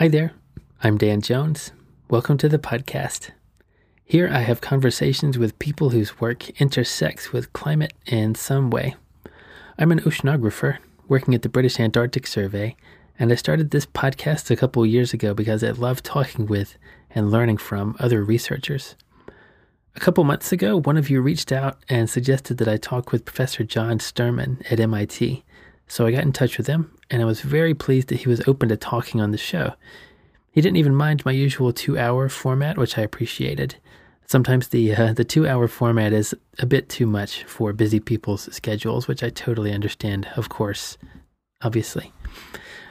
Hi there, I'm Dan Jones. Welcome to the podcast. Here I have conversations with people whose work intersects with climate in some way. I'm an oceanographer working at the British Antarctic Survey, and I started this podcast a couple years ago because I love talking with and learning from other researchers. A couple months ago, one of you reached out and suggested that I talk with Professor John Sterman at MIT. So I got in touch with him, and I was very pleased that he was open to talking on the show. He didn't even mind my usual two-hour format, which I appreciated. Sometimes the uh, the two-hour format is a bit too much for busy people's schedules, which I totally understand. Of course, obviously.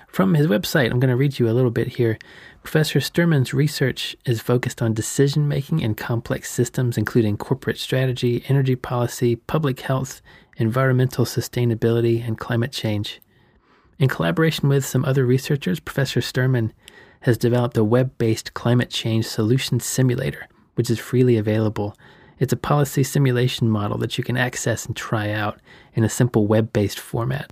From his website, I'm going to read you a little bit here. Professor Sterman's research is focused on decision making in complex systems, including corporate strategy, energy policy, public health, environmental sustainability, and climate change. In collaboration with some other researchers, Professor Sterman has developed a web based climate change solution simulator, which is freely available. It's a policy simulation model that you can access and try out in a simple web based format.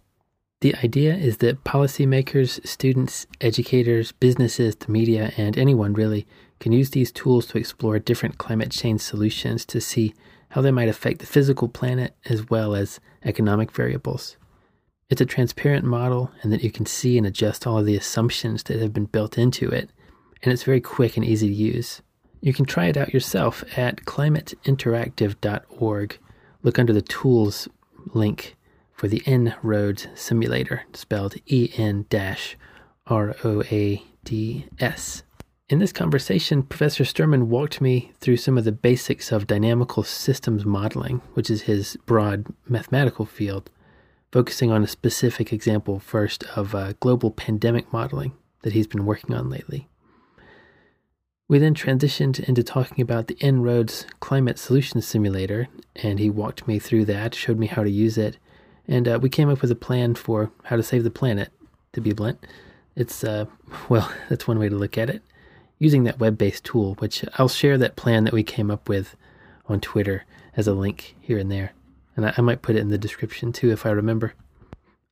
The idea is that policymakers, students, educators, businesses, the media, and anyone really can use these tools to explore different climate change solutions to see how they might affect the physical planet as well as economic variables. It's a transparent model and that you can see and adjust all of the assumptions that have been built into it, and it's very quick and easy to use. You can try it out yourself at climateinteractive.org. Look under the tools link for the En-ROADS simulator, spelled E N R O A D S. In this conversation, Professor Sterman walked me through some of the basics of dynamical systems modeling, which is his broad mathematical field, focusing on a specific example first of uh, global pandemic modeling that he's been working on lately. We then transitioned into talking about the En-ROADS Climate Solutions Simulator, and he walked me through that, showed me how to use it, and uh, we came up with a plan for how to save the planet, to be blunt. It's, uh, well, that's one way to look at it. Using that web based tool, which I'll share that plan that we came up with on Twitter as a link here and there. And I, I might put it in the description too if I remember.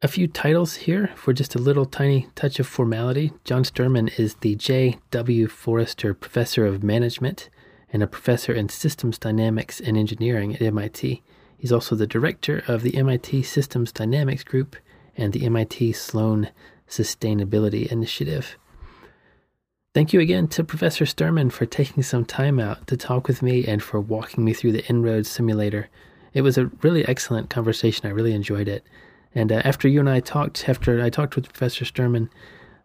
A few titles here for just a little tiny touch of formality. John Sterman is the J.W. Forrester Professor of Management and a professor in Systems Dynamics and Engineering at MIT. He's also the director of the MIT Systems Dynamics Group and the MIT Sloan Sustainability Initiative. Thank you again to Professor Sterman for taking some time out to talk with me and for walking me through the En-ROADS simulator. It was a really excellent conversation. I really enjoyed it. And uh, after you and I talked, after I talked with Professor Sterman,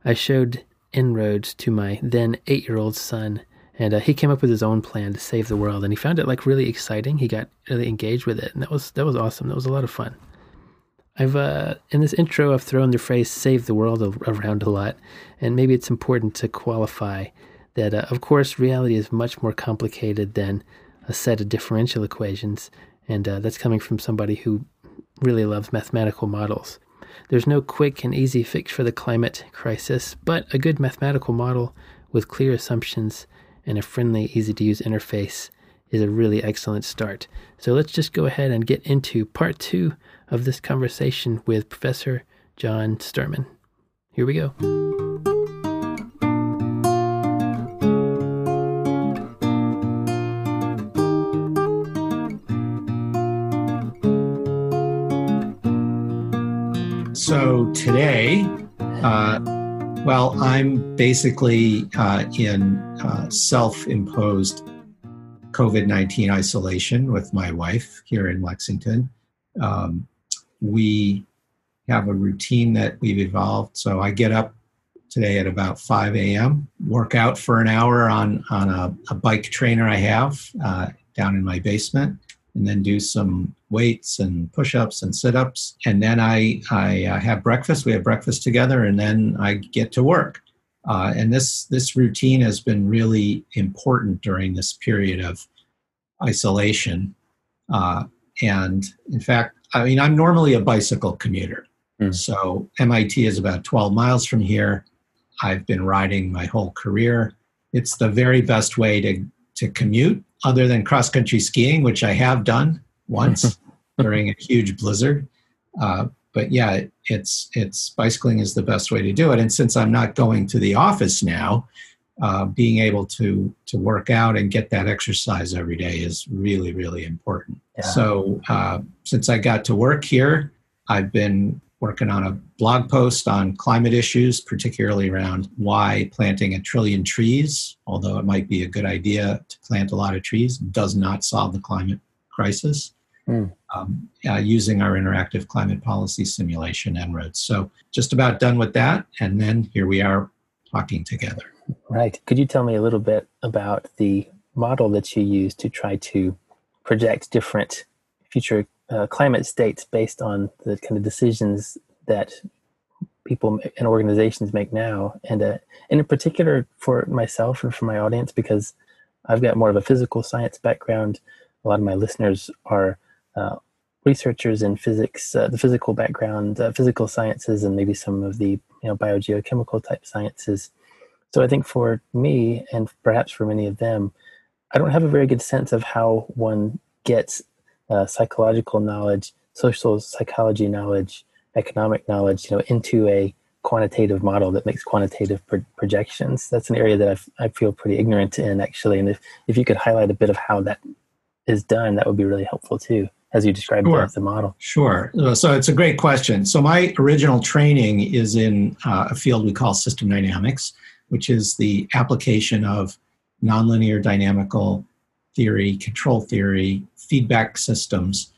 I showed En-ROADS to my then eight year old son and uh, he came up with his own plan to save the world and he found it like really exciting he got really engaged with it and that was that was awesome that was a lot of fun i've uh, in this intro i've thrown the phrase save the world around a lot and maybe it's important to qualify that uh, of course reality is much more complicated than a set of differential equations and uh, that's coming from somebody who really loves mathematical models there's no quick and easy fix for the climate crisis but a good mathematical model with clear assumptions and a friendly, easy to use interface is a really excellent start. So let's just go ahead and get into part two of this conversation with Professor John Sterman. Here we go. So today, uh, well, I'm basically uh, in uh, self imposed COVID 19 isolation with my wife here in Lexington. Um, we have a routine that we've evolved. So I get up today at about 5 a.m., work out for an hour on, on a, a bike trainer I have uh, down in my basement and then do some weights and push-ups and sit-ups and then i i uh, have breakfast we have breakfast together and then i get to work uh, and this this routine has been really important during this period of isolation uh, and in fact i mean i'm normally a bicycle commuter mm. so mit is about 12 miles from here i've been riding my whole career it's the very best way to to commute other than cross country skiing, which I have done once during a huge blizzard. Uh, but yeah, it's it's bicycling is the best way to do it. And since I'm not going to the office now, uh, being able to to work out and get that exercise every day is really really important. Yeah. So uh, since I got to work here, I've been working on a blog post on climate issues, particularly around why planting a trillion trees, although it might be a good idea to plant a lot of trees, does not solve the climate crisis. Mm. Um, uh, using our interactive climate policy simulation En-ROADS. So just about done with that, and then here we are talking together. Right. Could you tell me a little bit about the model that you use to try to project different future uh, climate states based on the kind of decisions that people and organizations make now, and uh, and in particular for myself and for my audience because I've got more of a physical science background. A lot of my listeners are uh, researchers in physics, uh, the physical background, uh, physical sciences, and maybe some of the you know biogeochemical type sciences. So I think for me, and perhaps for many of them, I don't have a very good sense of how one gets uh, psychological knowledge, social psychology knowledge, economic knowledge, you know, into a quantitative model that makes quantitative pro- projections. That's an area that I've, I feel pretty ignorant in, actually. And if, if you could highlight a bit of how that is done, that would be really helpful too, as you described sure. the model. Sure. So it's a great question. So my original training is in uh, a field we call system dynamics which is the application of nonlinear dynamical theory, control theory, feedback systems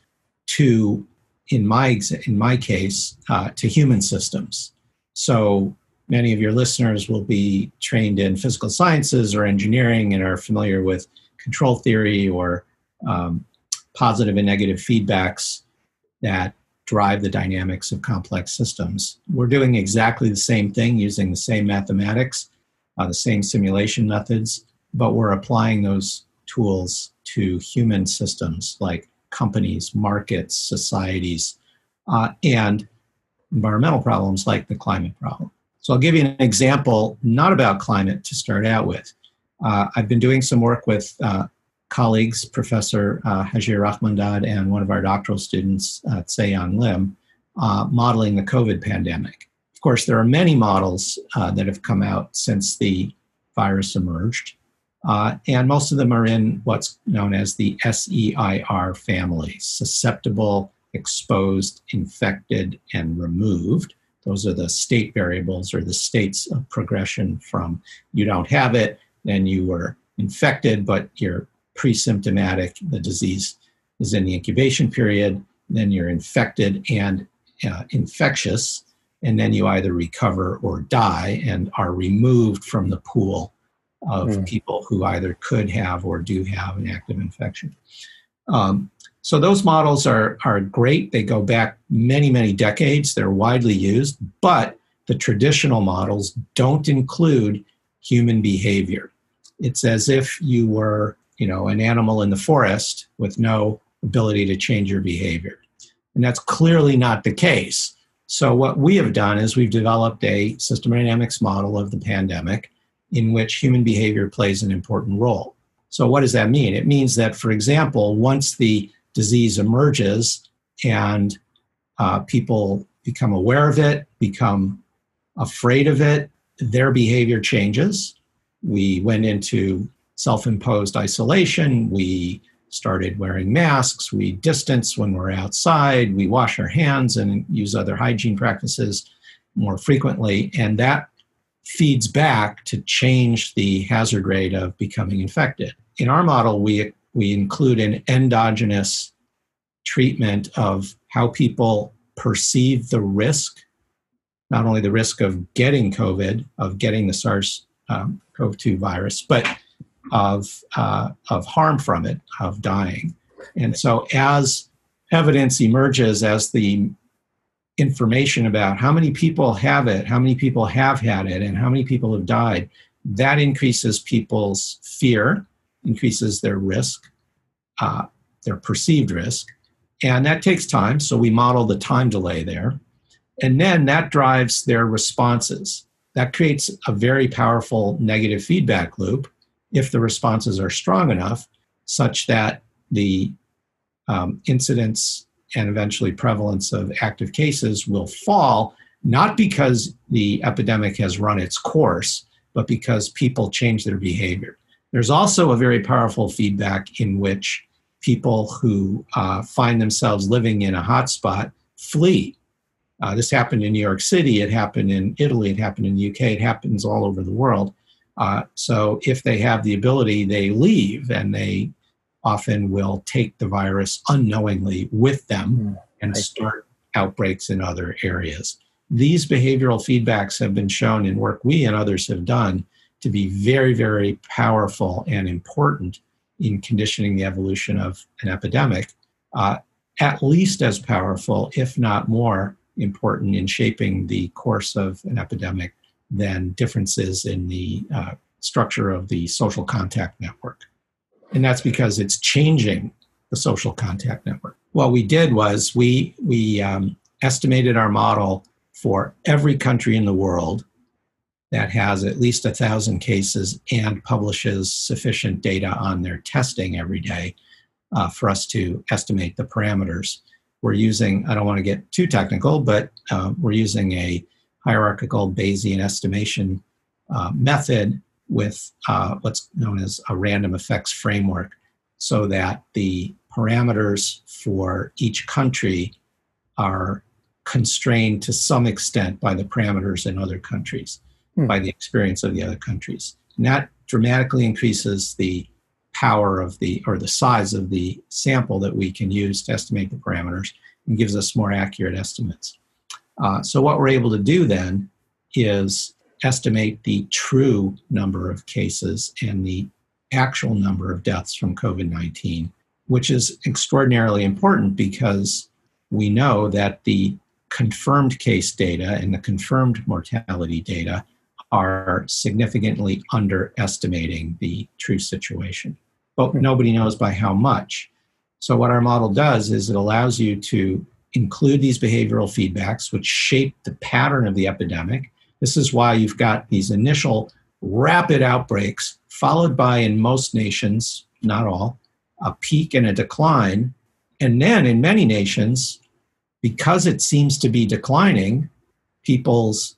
to, in my, in my case, uh, to human systems. So many of your listeners will be trained in physical sciences or engineering and are familiar with control theory or um, positive and negative feedbacks that drive the dynamics of complex systems. We're doing exactly the same thing using the same mathematics uh, the same simulation methods, but we're applying those tools to human systems like companies, markets, societies, uh, and environmental problems like the climate problem. So I'll give you an example, not about climate to start out with. Uh, I've been doing some work with uh, colleagues, Professor uh, Hazhir Rahmandad and one of our doctoral students, uh, Tse-Yang Lim, modeling the COVID pandemic course, there are many models uh, that have come out since the virus emerged, uh, and most of them are in what's known as the SEIR family susceptible, exposed, infected, and removed. Those are the state variables or the states of progression from you don't have it, then you were infected, but you're pre symptomatic, the disease is in the incubation period, then you're infected and uh, infectious, and then you either recover or die and are removed from the pool of mm. people who either could have or do have an active infection. Um, so those models are, are great. They go back many, many decades. They're widely used, but the traditional models don't include human behavior. It's as if you were, you know, an animal in the forest with no ability to change your behavior. And that's clearly not the case. So, what we have done is we've developed a system dynamics model of the pandemic in which human behavior plays an important role. So, what does that mean? It means that, for example, once the disease emerges and uh, people become aware of it, become afraid of it, their behavior changes. We went into self imposed isolation. We started wearing masks. We distance when we're outside. We wash our hands and use other hygiene practices more frequently. And that feeds back to change the hazard rate of becoming infected. In our model, we, we include an endogenous treatment of how people perceive the risk, not only the risk of getting COVID, of getting the SARS um, CoV 2 virus, but of, uh, of harm from it, of dying. And so, as evidence emerges, as the information about how many people have it, how many people have had it, and how many people have died, that increases people's fear, increases their risk, uh, their perceived risk. And that takes time, so we model the time delay there. And then that drives their responses. That creates a very powerful negative feedback loop if the responses are strong enough, such that the um, incidence and eventually prevalence of active cases will fall, not because the epidemic has run its course, but because people change their behavior. There's also a very powerful feedback in which people who uh, find themselves living in a hotspot flee. Uh, this happened in New York City, it happened in Italy, it happened in the UK, it happens all over the world. Uh, so if they have the ability, they leave and they often will take the virus unknowingly with them mm, and start outbreaks in other areas. These behavioral feedbacks have been shown in work we and others have done to be very, very powerful and important in conditioning the evolution of an epidemic, uh, at least as powerful, if not more important, in shaping the course of an epidemic than differences in the uh, structure of the social contact network. And that's because it's changing the social contact network. What we did was we, we um, estimated our model for every country in the world that has at least a thousand cases and publishes sufficient data on their testing every day uh, for us to estimate the parameters. We're using, I don't want to get too technical, but uh, we're using a hierarchical Bayesian estimation uh, method with uh, what's known as a random effects framework so that the parameters for each country are constrained to some extent by the parameters in other countries hmm. by the experience of the other countries. And that dramatically increases the power of the or the size of the sample that we can use to estimate the parameters and gives us more accurate estimates. Uh, so what we're able to do then is estimate the true number of cases and the actual number of deaths from COVID 19, which is extraordinarily important because we know that the confirmed case data and the confirmed mortality data are significantly underestimating the true situation. But hmm. nobody knows by how much. So, what our model does is it allows you to include these behavioral feedbacks, which shape the pattern of the epidemic. This is why you've got these initial rapid outbreaks, followed by, in most nations, not all, a peak and a decline. And then, in many nations, because it seems to be declining, people's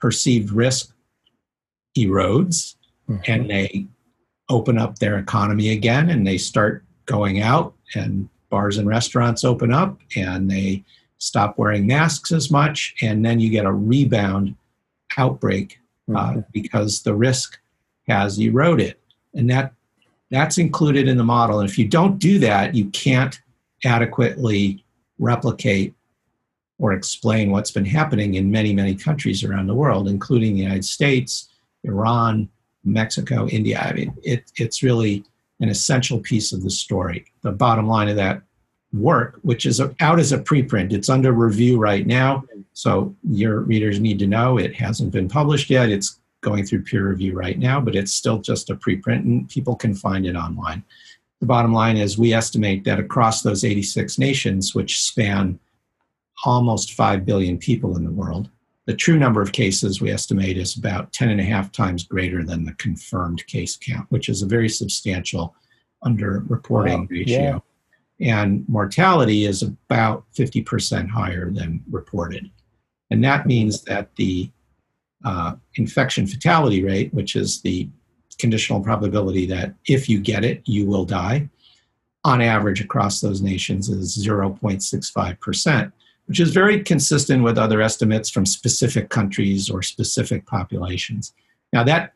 perceived risk erodes mm-hmm. and they open up their economy again and they start going out and bars and restaurants open up and they stop wearing masks as much and then you get a rebound outbreak uh, mm-hmm. because the risk has eroded and that that's included in the model and if you don't do that you can't adequately replicate or explain what's been happening in many, many countries around the world, including the United States, Iran, Mexico, India. I mean, it, it's really an essential piece of the story. The bottom line of that work, which is out as a preprint, it's under review right now. So your readers need to know it hasn't been published yet. It's going through peer review right now, but it's still just a preprint and people can find it online. The bottom line is we estimate that across those 86 nations, which span almost 5 billion people in the world. The true number of cases we estimate is about 10 and a half times greater than the confirmed case count, which is a very substantial under-reporting wow. ratio. Yeah. And mortality is about 50% higher than reported. And that means that the uh, infection fatality rate, which is the conditional probability that if you get it, you will die, on average across those nations is 0.65% which is very consistent with other estimates from specific countries or specific populations. Now, that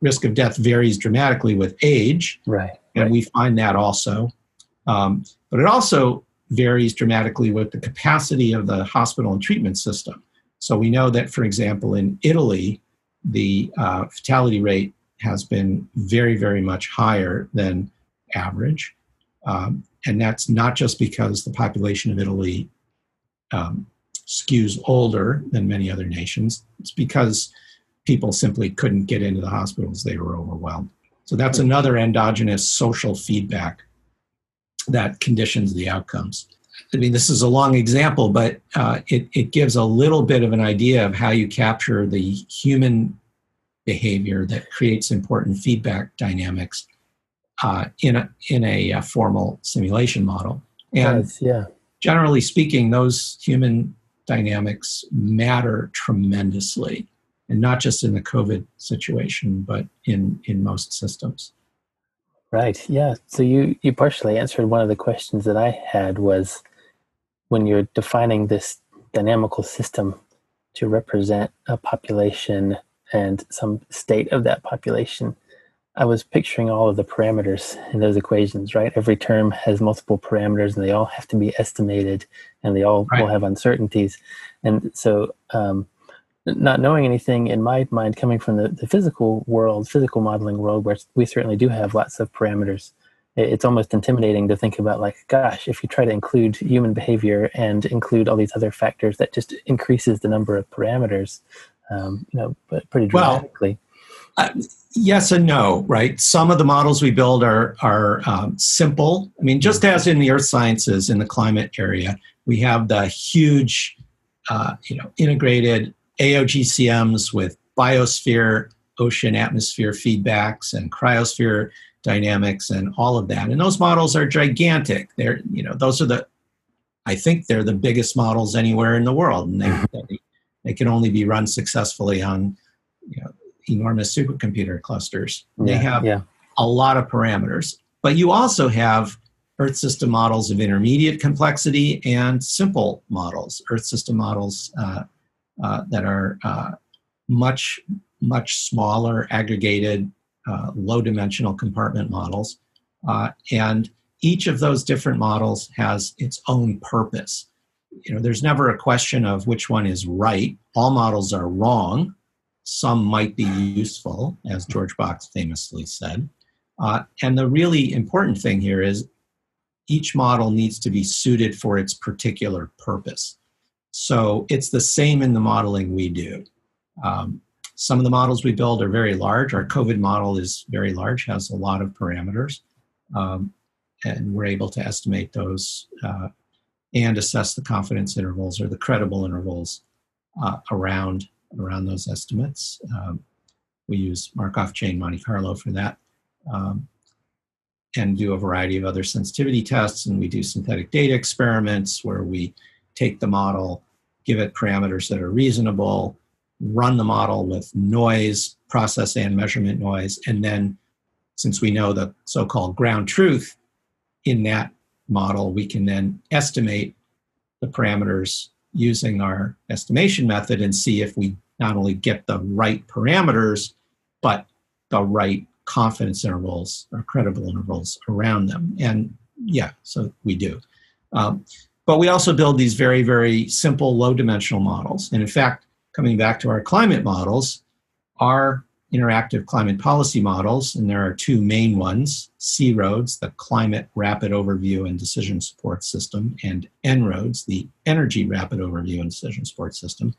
risk of death varies dramatically with age, right? And right. we find that also. Um, but it also varies dramatically with the capacity of the hospital and treatment system. So we know that, for example, in Italy, the uh, fatality rate has been very, very much higher than average. Um, and that's not just because the population of Italy um, skews older than many other nations. It's because people simply couldn't get into the hospitals, they were overwhelmed. So that's another endogenous social feedback that conditions the outcomes. I mean, this is a long example, but uh, it, it gives a little bit of an idea of how you capture the human behavior that creates important feedback dynamics uh, in a, in a, a, formal simulation model. And yeah generally speaking, those human dynamics matter tremendously, and not just in the COVID situation, but in, in most systems. Right. Yeah. So you you partially answered one of the questions that I had was when you're defining this dynamical system to represent a population and some state of that population, I was picturing all of the parameters in those equations, right? Every term has multiple parameters and they all have to be estimated and they all right. will have uncertainties. And so, um, not knowing anything in my mind coming from the, the physical world, physical modeling world, where we certainly do have lots of parameters, it's almost intimidating to think about like, gosh, if you try to include human behavior and include all these other factors, that just increases the number of parameters, um, you know, but pretty dramatically. Well, uh, yes and no, right? Some of the models we build are are um, simple. I mean, just as in the earth sciences in the climate area, we have the huge, uh, you know, integrated AOGCMs with biosphere, ocean atmosphere feedbacks, and cryosphere dynamics, and all of that. And those models are gigantic. They're, you know, those are the, I think they're the biggest models anywhere in the world, and they, mm-hmm. they, they can only be run successfully on, you know, enormous supercomputer clusters. Yeah, they have yeah. a lot of parameters, but you also have Earth system models of intermediate complexity and simple models, Earth system models uh, uh, that are uh, much, much smaller, aggregated, uh, low dimensional compartment models. Uh, and each of those different models has its own purpose. You know, there's never a question of which one is right. All models are wrong. Some might be useful, as George Box famously said. Uh, and the really important thing here is each model needs to be suited for its particular purpose. So it's the same in the modeling we do. Um, some of the models we build are very large. Our COVID model is very large, has a lot of parameters, um, and we're able to estimate those uh, and assess the confidence intervals or the credible intervals uh, around around those estimates. Um, we use Markov chain Monte Carlo for that. Um, and do a variety of other sensitivity tests, and we do synthetic data experiments where we take the model, give it parameters that are reasonable, run the model with noise, process and measurement noise, and then since we know the so-called ground truth in that model, we can then estimate the parameters using our estimation method and see if we not only get the right parameters, but the right confidence intervals or credible intervals around them. And yeah, so we do. Um, but we also build these very, very simple low dimensional models. And in fact, coming back to our climate models, our interactive climate policy models, and there are two main ones C-ROADS, the Climate Rapid Overview and Decision Support System, and En-ROADS, the Energy Rapid Overview and Decision Support System.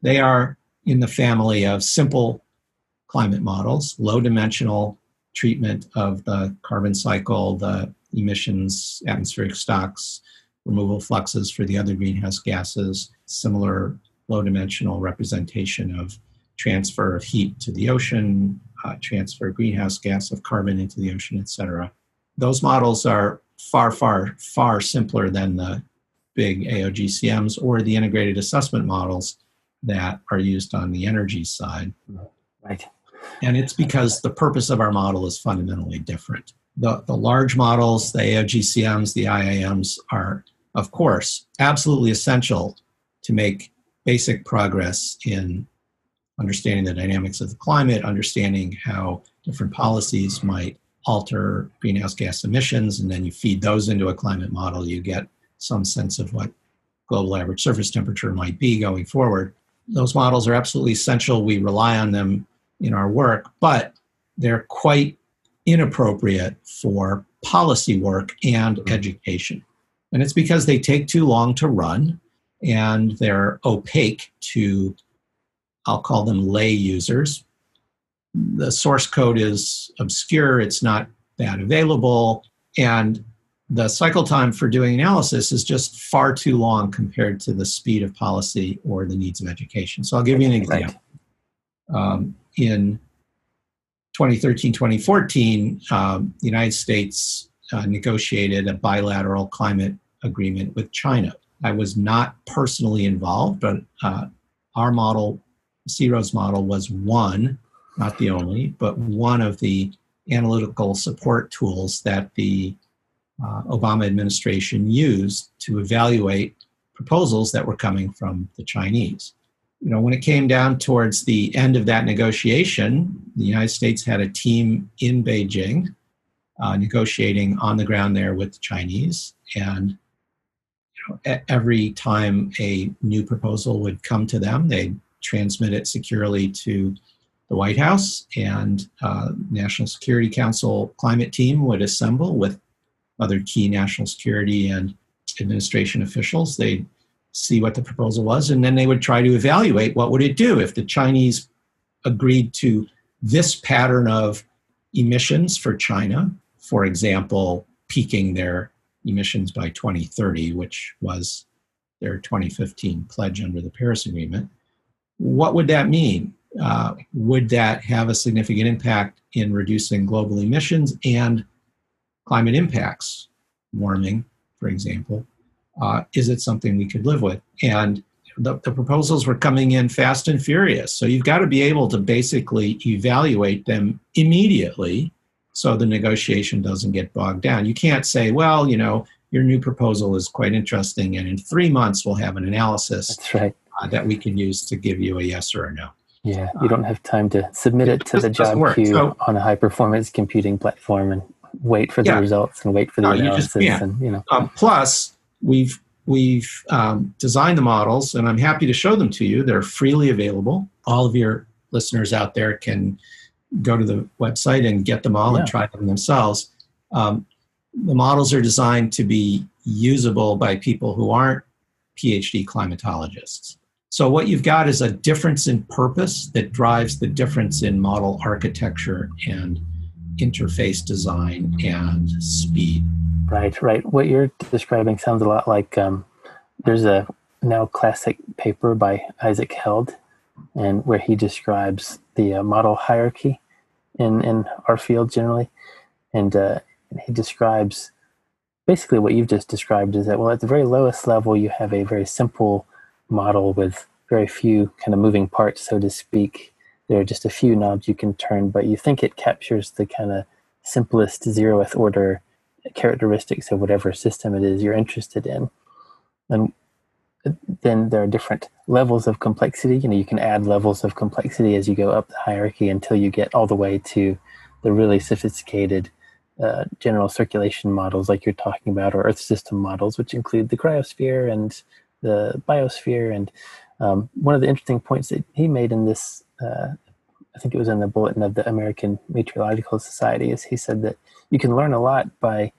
They are in the family of simple climate models, low dimensional treatment of the carbon cycle, the emissions, atmospheric stocks, removal fluxes for the other greenhouse gases, similar low dimensional representation of transfer of heat to the ocean, uh, transfer of greenhouse gas of carbon into the ocean, etc. Those models are far, far, far simpler than the big AOGCMs or the integrated assessment models that are used on the energy side. Right. And it's because the purpose of our model is fundamentally different. The, the large models, the AOGCMs, the IAMs are of course, absolutely essential to make basic progress in understanding the dynamics of the climate, understanding how different policies might alter greenhouse gas emissions, and then you feed those into a climate model, you get some sense of what global average surface temperature might be going forward. Those models are absolutely essential. We rely on them in our work, but they're quite inappropriate for policy work and mm-hmm. education. And it's because they take too long to run and they're opaque to, I'll call them lay users. The source code is obscure, it's not that available, and the cycle time for doing analysis is just far too long compared to the speed of policy or the needs of education. So I'll give you an example. Right. Um, in 2013 2014, um, the United States uh, negotiated a bilateral climate agreement with China. I was not personally involved, but uh, our model, C-ROAD's model, was one, not the only, but one of the analytical support tools that the uh, Obama administration used to evaluate proposals that were coming from the Chinese. You know, when it came down towards the end of that negotiation, the United States had a team in Beijing uh, negotiating on the ground there with the Chinese. And you know, every time a new proposal would come to them, they'd transmit it securely to the White House, and uh, National Security Council climate team would assemble with other key national security and administration officials. They'd see what the proposal was, and then they would try to evaluate what would it do if the Chinese agreed to this pattern of emissions for China for example, peaking their emissions by 2030, which was their 2015 pledge under the Paris Agreement. What would that mean? Uh, would that have a significant impact in reducing global emissions and climate impacts, warming, for example? Uh, is it something we could live with? And the, the, proposals were coming in fast and furious. So you've got to be able to basically evaluate them immediately so the negotiation doesn't get bogged down. You can't say, well, you know, your new proposal is quite interesting, and in three months we'll have an analysis That's right. Uh, that we can use to give you a yes or a no. Yeah, you don't have time to submit it to the job queue so, on a high performance computing platform and wait for the yeah. results and wait for the no, analysis. You just, and, you know. Um, plus, we've we've um, designed the models, and I'm happy to show them to you. They're freely available. All of your listeners out there can go to the website and get them all yeah. and try them themselves. Um, the models are designed to be usable by people who aren't PhD climatologists. So, what you've got is a difference in purpose that drives the difference in model architecture and interface design and speed. Right, right. What you're describing sounds a lot like um, there's a now classic paper by Isaac Held, and where he describes the uh, model hierarchy in in our field generally, and uh, he describes basically what you've just described is that well at the very lowest level you have a very simple model with very few kind of moving parts so to speak there are just a few knobs you can turn but you think it captures the kind of simplest zeroth order characteristics of whatever system it is you're interested in and then there are different levels of complexity. You know, you can add levels of complexity as you go up the hierarchy until you get all the way to the really sophisticated uh, general circulation models, like you're talking about, or Earth system models, which include the cryosphere and the biosphere. And um, one of the interesting points that he made in this, uh, I think it was in the bulletin of the American Meteorological Society, is he said that you can learn a lot by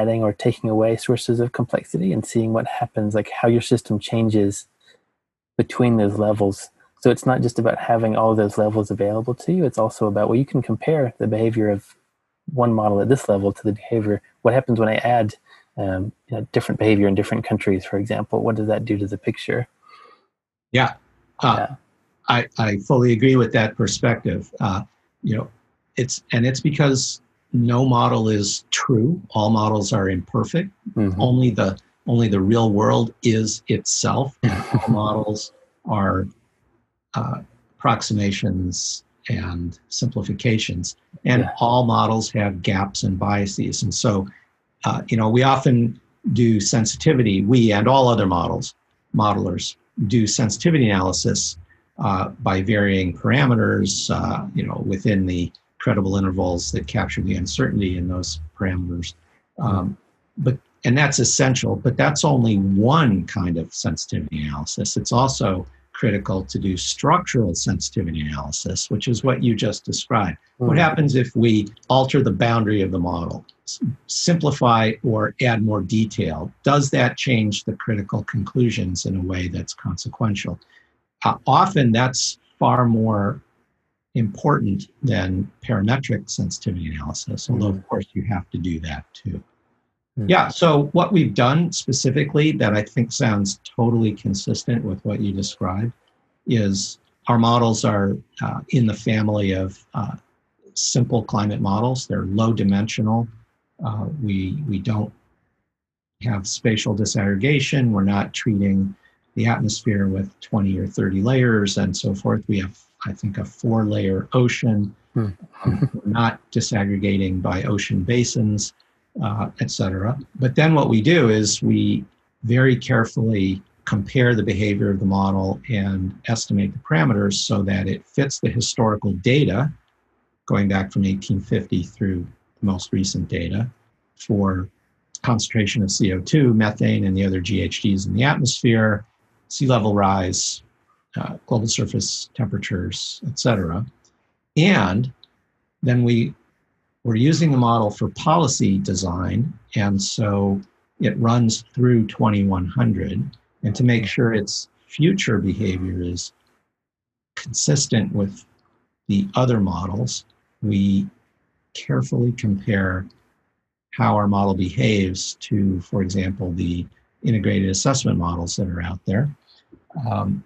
adding or taking away sources of complexity and seeing what happens, like how your system changes between those levels. So it's not just about having all those levels available to you. It's also about, well, you can compare the behavior of one model at this level to the behavior. What happens when I add um, you know, different behavior in different countries, for example? What does that do to the picture? Yeah. Uh, yeah. I, I fully agree with that perspective. Uh, you know, it's, and it's because no model is true. All models are imperfect. Mm-hmm. Only the only the real world is itself. all models are uh, approximations and simplifications, and yeah. all models have gaps and biases. And so, uh, you know, we often do sensitivity. We and all other models, modelers, do sensitivity analysis uh, by varying parameters. Uh, you know, within the credible intervals that capture the uncertainty in those parameters. Um, but and that's essential, but that's only one kind of sensitivity analysis. It's also critical to do structural sensitivity analysis, which is what you just described. Mm-hmm. What happens if we alter the boundary of the model, simplify or add more detail? Does that change the critical conclusions in a way that's consequential? Uh, often that's far more important than parametric sensitivity analysis, although, of course, you have to do that too. Mm-hmm. Yeah, so what we've done specifically that I think sounds totally consistent with what you described is our models are uh, in the family of uh, simple climate models. They're low dimensional. Uh, we, we don't have spatial disaggregation. We're not treating the atmosphere with 20 or 30 layers and so forth. We have, I think, a four layer ocean. Hmm. um, we're not disaggregating by ocean basins, uh, et cetera. But then what we do is we very carefully compare the behavior of the model and estimate the parameters so that it fits the historical data going back from 1850 through most recent data for concentration of CO2, methane, and the other GHGs in the atmosphere, sea level rise, uh, global surface temperatures, etc. And then we we're using the model for policy design, and so it runs through 2100. And to make sure its future behavior is consistent with the other models, we carefully compare how our model behaves to, for example, the integrated assessment models that are out there. Um,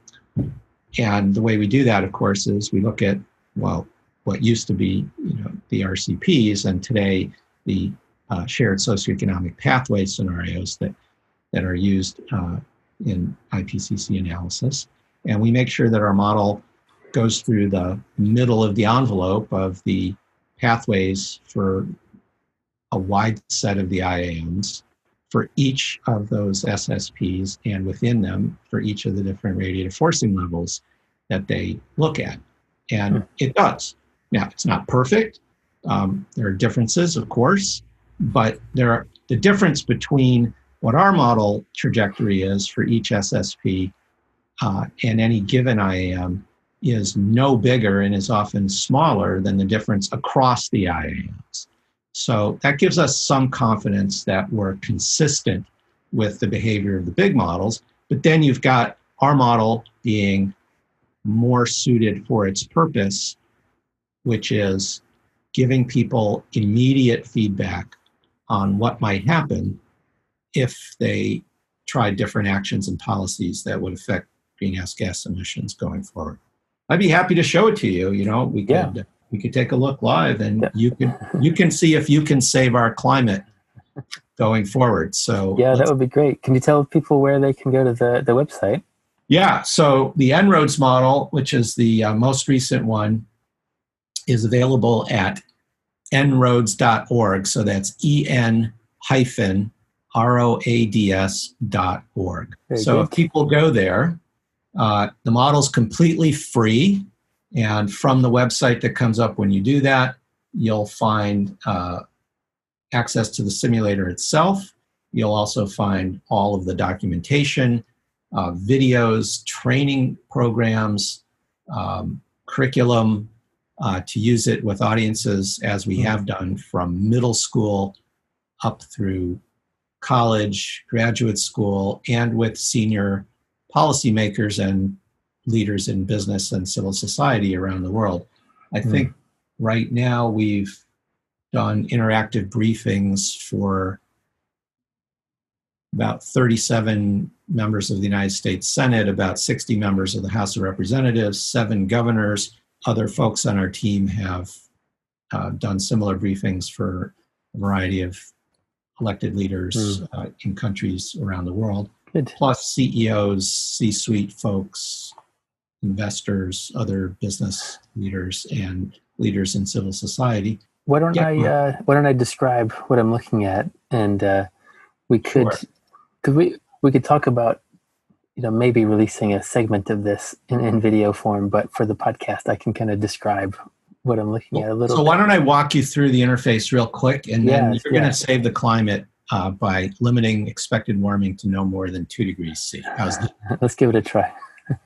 and the way we do that, of course, is we look at, well, what used to be, you know, the RCPs, and today the uh, shared socioeconomic pathway scenarios that, that are used uh, in IPCC analysis. And we make sure that our model goes through the middle of the envelope of the pathways for a wide set of the IAMs for each of those SSPs and within them for each of the different radiative forcing levels that they look at. And hmm. it does. Now, it's not perfect. Um, there are differences, of course, but there are the difference between what our model trajectory is for each SSP uh, and any given IAM is no bigger and is often smaller than the difference across the IAMs. So that gives us some confidence that we're consistent with the behavior of the big models. But then you've got our model being more suited for its purpose, which is giving people immediate feedback on what might happen if they try different actions and policies that would affect greenhouse gas emissions going forward. I'd be happy to show it to you. You know, we could yeah we could take a look live and yeah. you can you can see if you can save our climate going forward so yeah that would be great can you tell people where they can go to the, the website yeah so the En-ROADS model which is the uh, most recent one is available at enroads.org so that's en hyphen r-o-a-d-s dot org so good. if people go there uh, the model's completely free and from the website that comes up when you do that, you'll find uh, access to the simulator itself. You'll also find all of the documentation, uh, videos, training programs, um, curriculum uh, to use it with audiences as we have done from middle school up through college, graduate school, and with senior policymakers and leaders in business and civil society around the world. I mm. think right now we've done interactive briefings for about 37 members of the United States Senate, about 60 members of the House of Representatives, seven governors. Other folks on our team have uh, done similar briefings for a variety of elected leaders mm. uh, in countries around the world, Good. plus CEOs, C suite folks, investors, other business leaders, and leaders in civil society. Why don't yeah. I uh, Why don't I describe what I'm looking at, and uh, we could, sure. we we could talk about, you know, maybe releasing a segment of this in, in video form, but for the podcast, I can kind of describe what I'm looking at a little. So bit. why don't I walk you through the interface real quick, and then you're going to save the climate uh, by limiting expected warming to no more than two degrees C. Let's give it a try.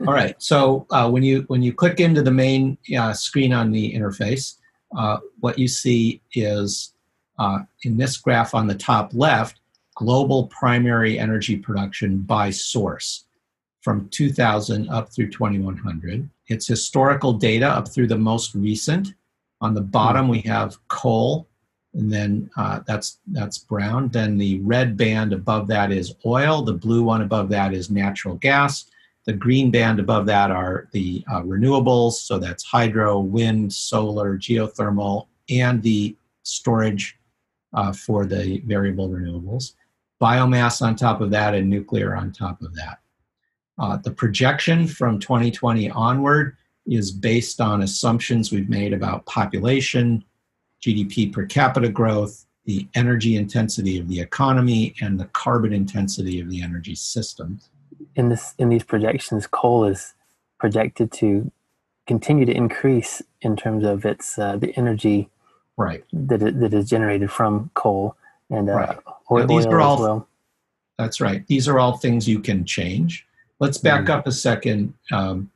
All right. So uh, when you when you click into the main uh, screen on the interface, uh, what you see is uh, in this graph on the top left, global primary energy production by source from 2000 up through 2100. It's historical data up through the most recent. On the bottom, we have coal, and then uh, that's that's brown. Then the red band above that is oil. The blue one above that is natural gas the green band above that are the uh, renewables, so that's hydro, wind, solar, geothermal, and the storage uh, for the variable renewables. biomass on top of that, and nuclear on top of that. Uh, the projection from 2020 onward is based on assumptions we've made about population, GDP per capita growth, the energy intensity of the economy, and the carbon intensity of the energy system. In this, in these projections, coal is projected to continue to increase in terms of its uh, the energy right that that is generated from coal and uh, right. oil, these are all, well. That's right. These are all things you can change. Let's back mm. up a second. Um,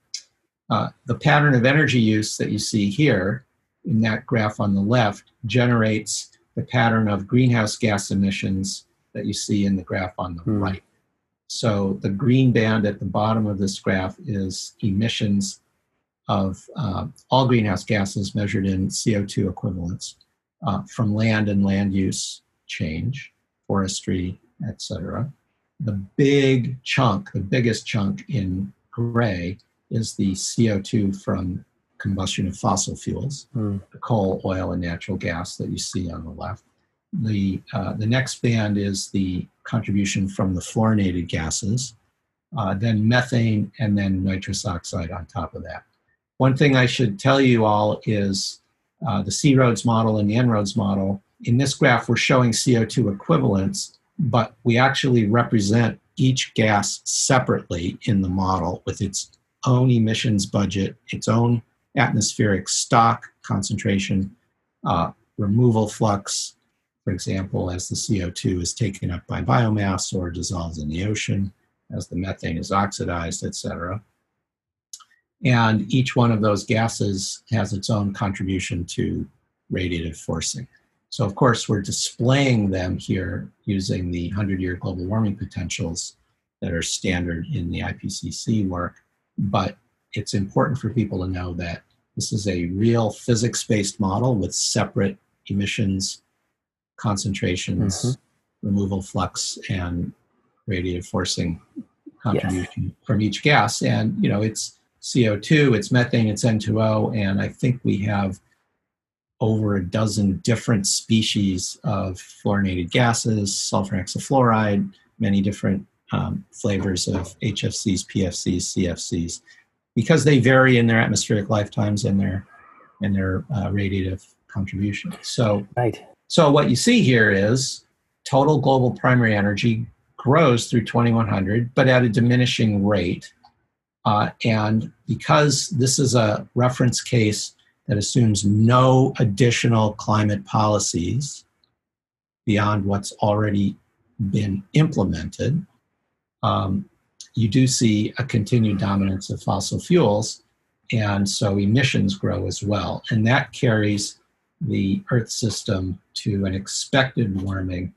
uh, the pattern of energy use that you see here in that graph on the left generates the pattern of greenhouse gas emissions that you see in the graph on the mm. right. So the green band at the bottom of this graph is emissions of uh, all greenhouse gases measured in CO2 equivalents uh, from land and land use change, forestry, etc. The big chunk, the biggest chunk in gray, is the CO2 from combustion of fossil fuels, mm. the coal, oil, and natural gas that you see on the left. The, uh, the next band is the contribution from the fluorinated gases, uh, then methane, and then nitrous oxide on top of that. One thing I should tell you all is uh, the C-ROADS model and the En-ROADS model. In this graph, we're showing CO2 equivalents, but we actually represent each gas separately in the model with its own emissions budget, its own atmospheric stock concentration, uh, removal flux, for example, as the CO2 is taken up by biomass or dissolves in the ocean, as the methane is oxidized, etc. And each one of those gases has its own contribution to radiative forcing. So, of course, we're displaying them here using the 100 year global warming potentials that are standard in the IPCC work. But it's important for people to know that this is a real physics based model with separate emissions, concentrations, mm-hmm. removal flux, and radiative forcing contribution yes. from each gas. And, you know, it's CO2, it's methane, it's N2O, and I think we have over a dozen different species of fluorinated gases, sulfur hexafluoride, many different um, flavors of HFCs, PFCs, CFCs, because they vary in their atmospheric lifetimes and their and their uh, radiative contribution. So, right. so what you see here is total global primary energy grows through 2100, but at a diminishing rate uh, and because this is a reference case that assumes no additional climate policies beyond what's already been implemented, um, you do see a continued dominance of fossil fuels. And so emissions grow as well. And that carries the Earth system to an expected warming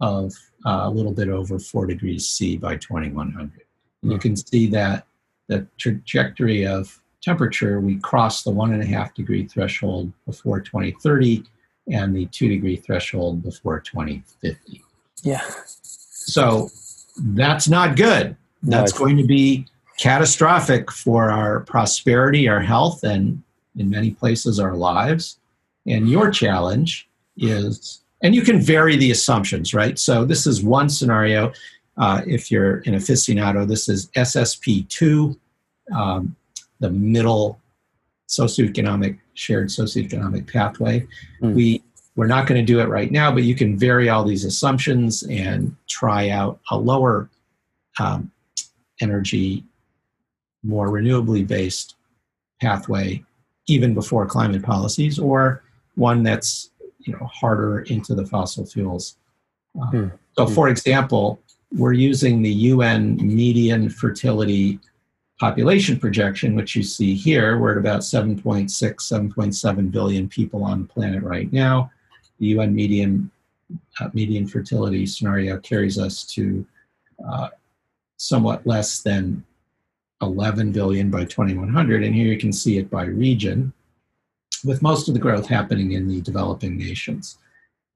of uh, a little bit over 4 degrees C by 2100. And you can see that the trajectory of temperature, we cross the one and a half degree threshold before 2030 and the two degree threshold before 2050. Yeah. So that's not good. That's going to be catastrophic for our prosperity, our health, and in many places our lives. And your challenge is, and you can vary the assumptions, right? So this is one scenario. Uh, if you're an aficionado, this is SSP2, um, the middle socioeconomic shared socioeconomic pathway. Mm. We we're not going to do it right now, but you can vary all these assumptions and try out a lower um, energy, more renewably based pathway, even before climate policies, or one that's you know harder into the fossil fuels. Uh, mm. So, for example, we're using the UN median fertility population projection, which you see here. We're at about 7.6, 7.7 billion people on the planet right now. The UN median, uh, median fertility scenario carries us to uh, somewhat less than 11 billion by 2100. And here you can see it by region, with most of the growth happening in the developing nations.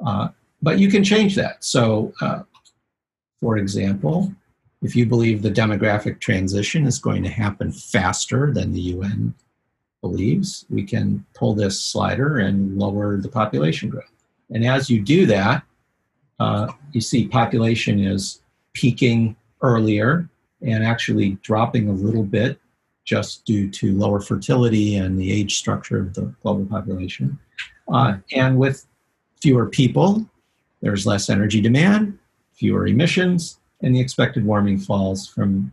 Uh, but you can change that. So uh, for example, if you believe the demographic transition is going to happen faster than the UN believes, we can pull this slider and lower the population growth. And as you do that, uh, you see population is peaking earlier and actually dropping a little bit just due to lower fertility and the age structure of the global population. Uh, and with fewer people, there's less energy demand, fewer emissions, and the expected warming falls from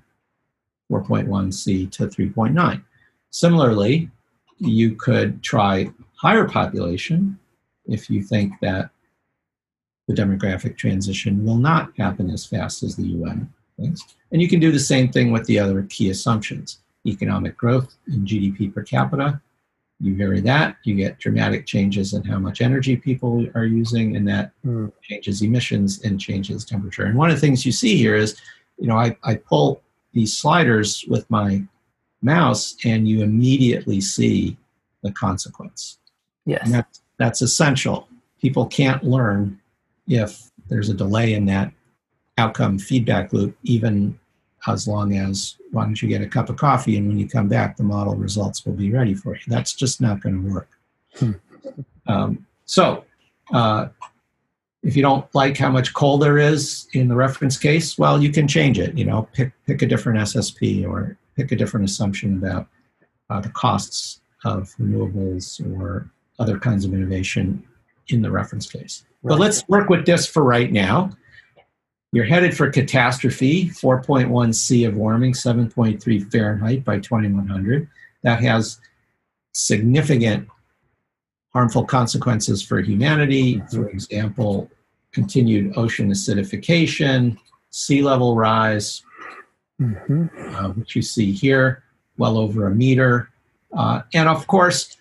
4.1 C to 3.9. Similarly, you could try higher population if you think that the demographic transition will not happen as fast as the UN thinks. And you can do the same thing with the other key assumptions. Economic growth in GDP per capita, you vary that, you get dramatic changes in how much energy people are using, and that mm. changes emissions and changes temperature. And one of the things you see here is, you know, I, I pull these sliders with my mouse, and you immediately see the consequence. Yes. And that's, that's essential. People can't learn if there's a delay in that outcome feedback loop, even as long as why don't you get a cup of coffee and when you come back, the model results will be ready for you. That's just not going to work. Hmm. Um, so, uh, if you don't like how much coal there is in the reference case, well, you can change it. You know, pick pick a different SSP or pick a different assumption about uh, the costs of renewables or other kinds of innovation in the reference case. Right. But let's work with this for right now. You're headed for catastrophe, 4.1 C of warming, 7.3 Fahrenheit by 2100. That has significant harmful consequences for humanity. For example, continued ocean acidification, sea level rise, mm-hmm. uh, which you see here, well over a meter. Uh, and of course,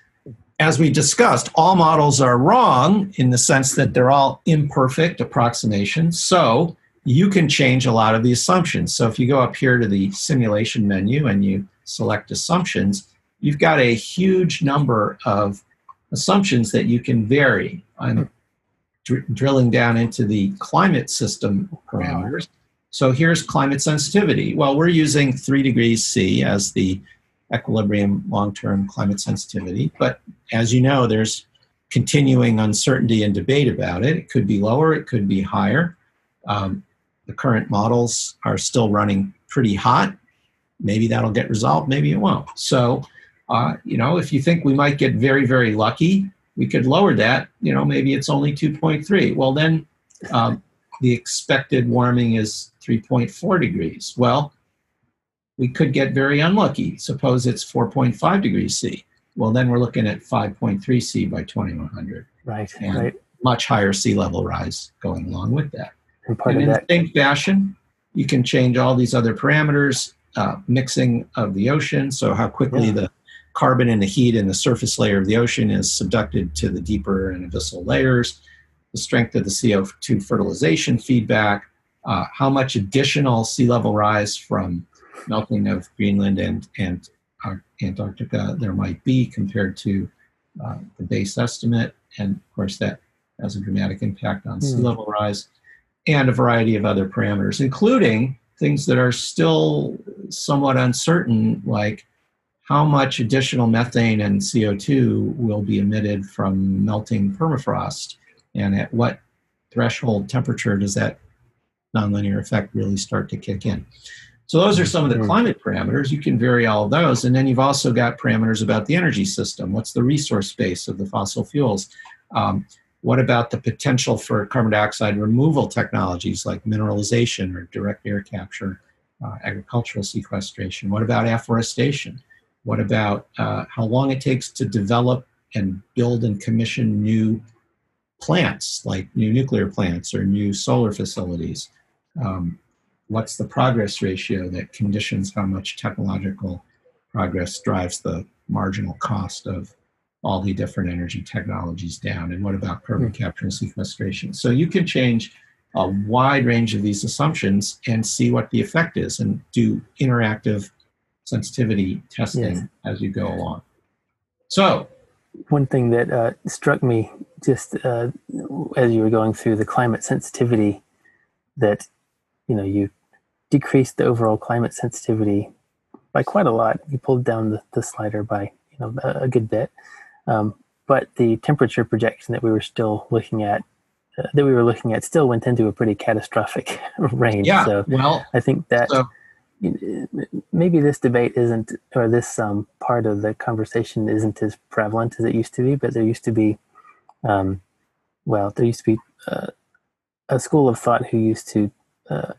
as we discussed, all models are wrong in the sense that they're all imperfect approximations. So you can change a lot of the assumptions. So if you go up here to the simulation menu and you select assumptions, you've got a huge number of assumptions that you can vary. I'm dr- drilling down into the climate system parameters. So here's climate sensitivity. Well, we're using 3 degrees C as the equilibrium long-term climate sensitivity. But as you know, there's continuing uncertainty and debate about it. It could be lower, it could be higher. Um, the current models are still running pretty hot. Maybe that'll get resolved, maybe it won't. So, uh, you know, if you think we might get very, very lucky, we could lower that. You know, maybe it's only 2.3. Well, then um, the expected warming is 3.4 degrees. Well, we could get very unlucky. Suppose it's 4.5 degrees C. Well, then we're looking at 5.3 C by 2100. Right, and right. Much higher sea level rise going along with that. And part and of in that. the same fashion, you can change all these other parameters, uh, mixing of the ocean, so how quickly yeah. the carbon and the heat in the surface layer of the ocean is subducted to the deeper and abyssal layers, the strength of the CO2 fertilization feedback, uh, how much additional sea level rise from melting of Greenland and, and Antarctica there might be compared to uh, the base estimate. And of course, that has a dramatic impact on sea hmm. level rise and a variety of other parameters, including things that are still somewhat uncertain, like how much additional methane and CO2 will be emitted from melting permafrost, and at what threshold temperature does that nonlinear effect really start to kick in. So those are some of the mm-hmm. climate parameters. You can vary all of those. And then you've also got parameters about the energy system. What's the resource base of the fossil fuels? Um, what about the potential for carbon dioxide removal technologies like mineralization or direct air capture, uh, agricultural sequestration? What about afforestation? What about uh, how long it takes to develop and build and commission new plants, like new nuclear plants or new solar facilities? Um, what's the progress ratio that conditions how much technological progress drives the marginal cost of all the different energy technologies down and what about carbon hmm. capture and sequestration so you can change a wide range of these assumptions and see what the effect is and do interactive sensitivity testing yes. as you go along so one thing that uh, struck me just uh, as you were going through the climate sensitivity that you know you decreased the overall climate sensitivity by quite a lot. You pulled down the, the slider by you know a, a good bit, um, but the temperature projection that we were still looking at uh, that we were looking at still went into a pretty catastrophic range. Yeah. So well, I think that so, maybe this debate isn't, or this um, part of the conversation isn't as prevalent as it used to be. But there used to be, um, well, there used to be uh, a school of thought who used to uh,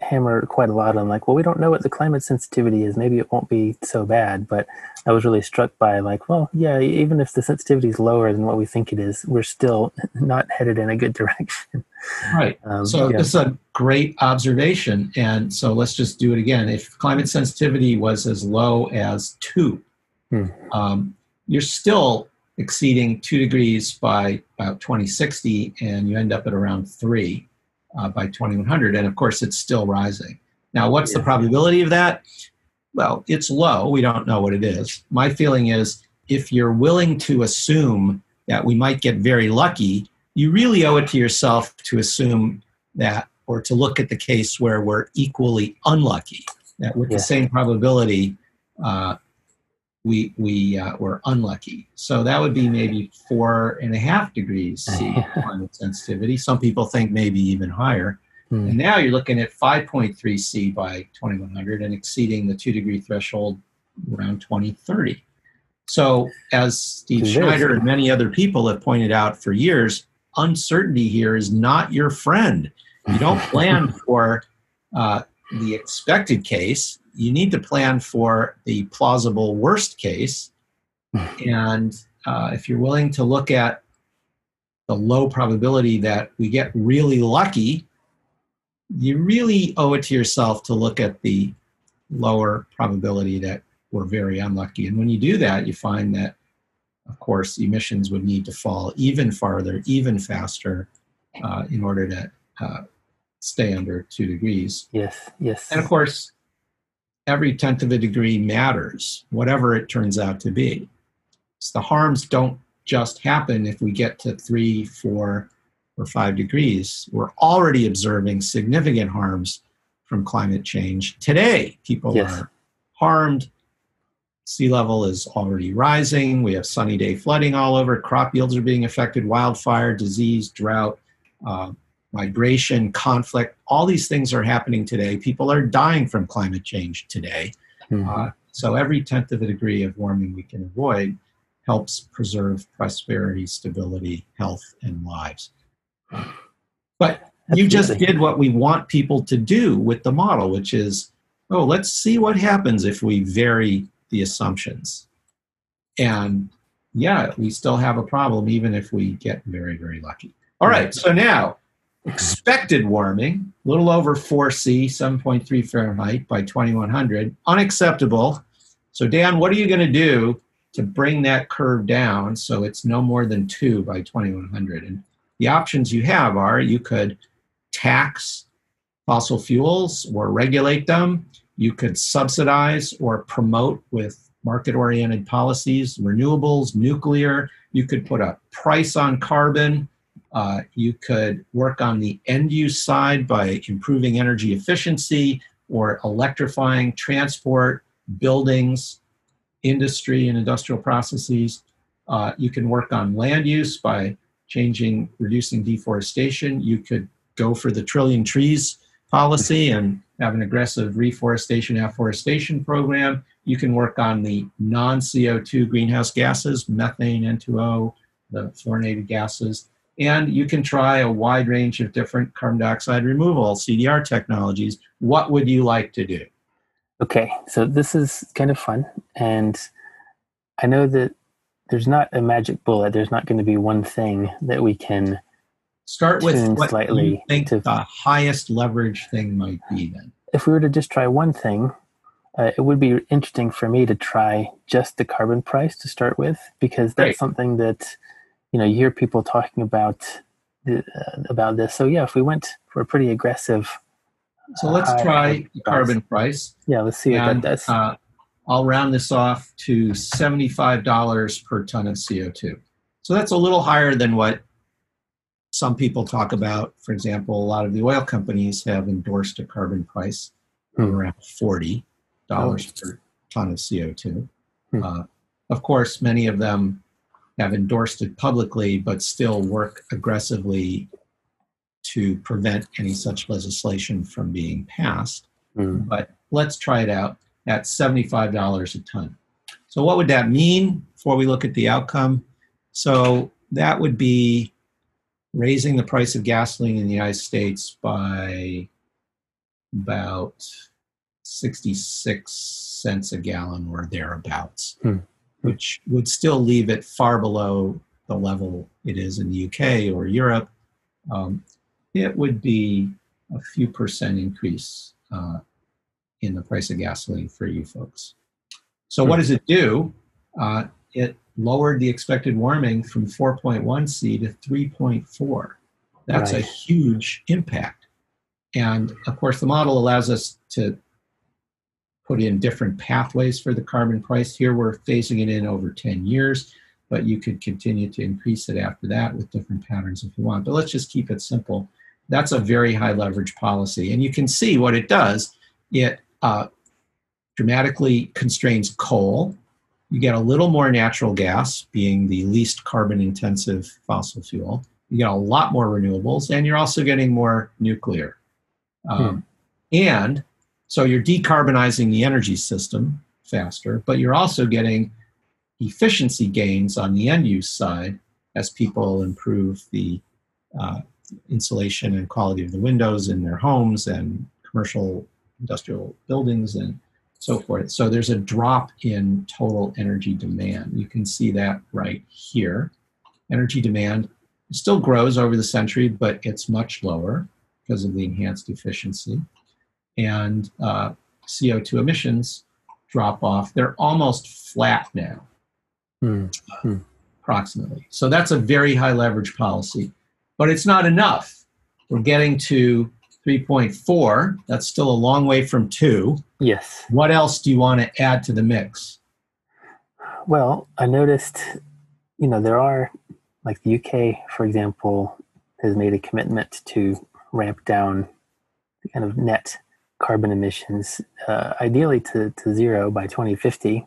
hammer quite a lot on like well we don't know what the climate sensitivity is. Maybe it won't be so bad but i was really struck by like well yeah even if the sensitivity is lower than what we think it is we're still not headed in a good direction. Right. Um, so yeah. this is a great observation and so let's just do it again. If climate sensitivity was as low as two hmm. um, you're still exceeding two degrees by about 2060 and you end up at around three uh, by 2100. And of course, it's still rising. Now, what's yeah. the probability of that? Well, it's low. We don't know what it is. My feeling is if you're willing to assume that we might get very lucky, you really owe it to yourself to assume that or to look at the case where we're equally unlucky, that with yeah. the same probability, uh, we we uh, were unlucky. So that would be maybe four and a half degrees C climate sensitivity. Some people think maybe even higher. Hmm. And now you're looking at 5.3 C by 2100 and exceeding the two degree threshold around 2030. So, as Steve Schneider and many other people have pointed out for years, uncertainty here is not your friend. You don't plan for uh, the expected case you need to plan for the plausible worst case. and uh, if you're willing to look at the low probability that we get really lucky, you really owe it to yourself to look at the lower probability that we're very unlucky. And when you do that, you find that, of course, emissions would need to fall even farther, even faster, uh, in order to uh, stay under two degrees. Yes, yes. And of course, every tenth of a degree matters, whatever it turns out to be. So the harms don't just happen if we get to three, four, or five degrees. We're already observing significant harms from climate change. Today, people yes. are harmed. Sea level is already rising. We have sunny day flooding all over. Crop yields are being affected, wildfire, disease, drought. Uh, migration, conflict, all these things are happening today. People are dying from climate change today. Mm-hmm. Uh, so every tenth of a degree of warming we can avoid helps preserve prosperity, stability, health, and lives. But you just did what we want people to do with the model, which is, oh, let's see what happens if we vary the assumptions. And yeah, we still have a problem even if we get very, very lucky. All right, so now expected warming, a little over 4C, 7.3 Fahrenheit by 2100, unacceptable. So, Dan, what are you going to do to bring that curve down so it's no more than 2 by 2100? And the options you have are you could tax fossil fuels or regulate them, you could subsidize or promote with market oriented policies, renewables, nuclear, you could put a price on carbon uh, you could work on the end use side by improving energy efficiency or electrifying transport, buildings, industry, and industrial processes. Uh, you can work on land use by changing, reducing deforestation. You could go for the trillion trees policy and have an aggressive reforestation, afforestation program. You can work on the non CO2 greenhouse gases, methane, N2O, the fluorinated gases. And you can try a wide range of different carbon dioxide removal, CDR technologies. What would you like to do? Okay, so this is kind of fun. And I know that there's not a magic bullet. There's not going to be one thing that we can start with what slightly you think to, the highest leverage thing might be then. If we were to just try one thing, uh, it would be interesting for me to try just the carbon price to start with because that's Great. something that you know you hear people talking about the, uh, about this. So yeah, if we went for a pretty aggressive, so let's uh, try carbon price. Yeah, let's see and, what that does. Uh, I'll round this off to seventy-five dollars per ton of CO two. So that's a little higher than what some people talk about. For example, a lot of the oil companies have endorsed a carbon price hmm. of around forty dollars oh. per ton of CO two. Hmm. Uh, of course, many of them have endorsed it publicly, but still work aggressively to prevent any such legislation from being passed. Mm. But let's try it out at $75 a ton. So, what would that mean before we look at the outcome? So, that would be raising the price of gasoline in the United States by about 66 cents a gallon or thereabouts, Hmm. Which would still leave it far below the level it is in the UK or Europe. Um, it would be a few percent increase uh, in the price of gasoline for you folks. So, what does it do? Uh, it lowered the expected warming from 4.1 C to 3.4. That's a huge impact. And of course, the model allows us to put in different pathways for the carbon price. Here, we're phasing it in over 10 years, but you could continue to increase it after that with different patterns if you want. But let's just keep it simple. That's a very high leverage policy. And you can see what it does. It uh, dramatically constrains coal. You get a little more natural gas, being the least carbon intensive fossil fuel. You get a lot more renewables, and you're also getting more nuclear. Um, And so you're decarbonizing the energy system faster, but you're also getting efficiency gains on the end use side as people improve the uh, insulation and quality of the windows in their homes and commercial industrial buildings and so forth. So there's a drop in total energy demand. You can see that right here. Energy demand still grows over the century, but it's much lower because of the enhanced efficiency. And uh, CO2 emissions drop off. They're almost flat now Hmm. approximately. So that's a very high leverage policy, but it's not enough. We're getting to 3.4. That's still a long way from two. Yes. What else do you want to add to the mix? Well, I noticed, you know, there are, like the UK, for example, has made a commitment to ramp down the kind of net carbon emissions, uh, ideally to, to zero by 2050.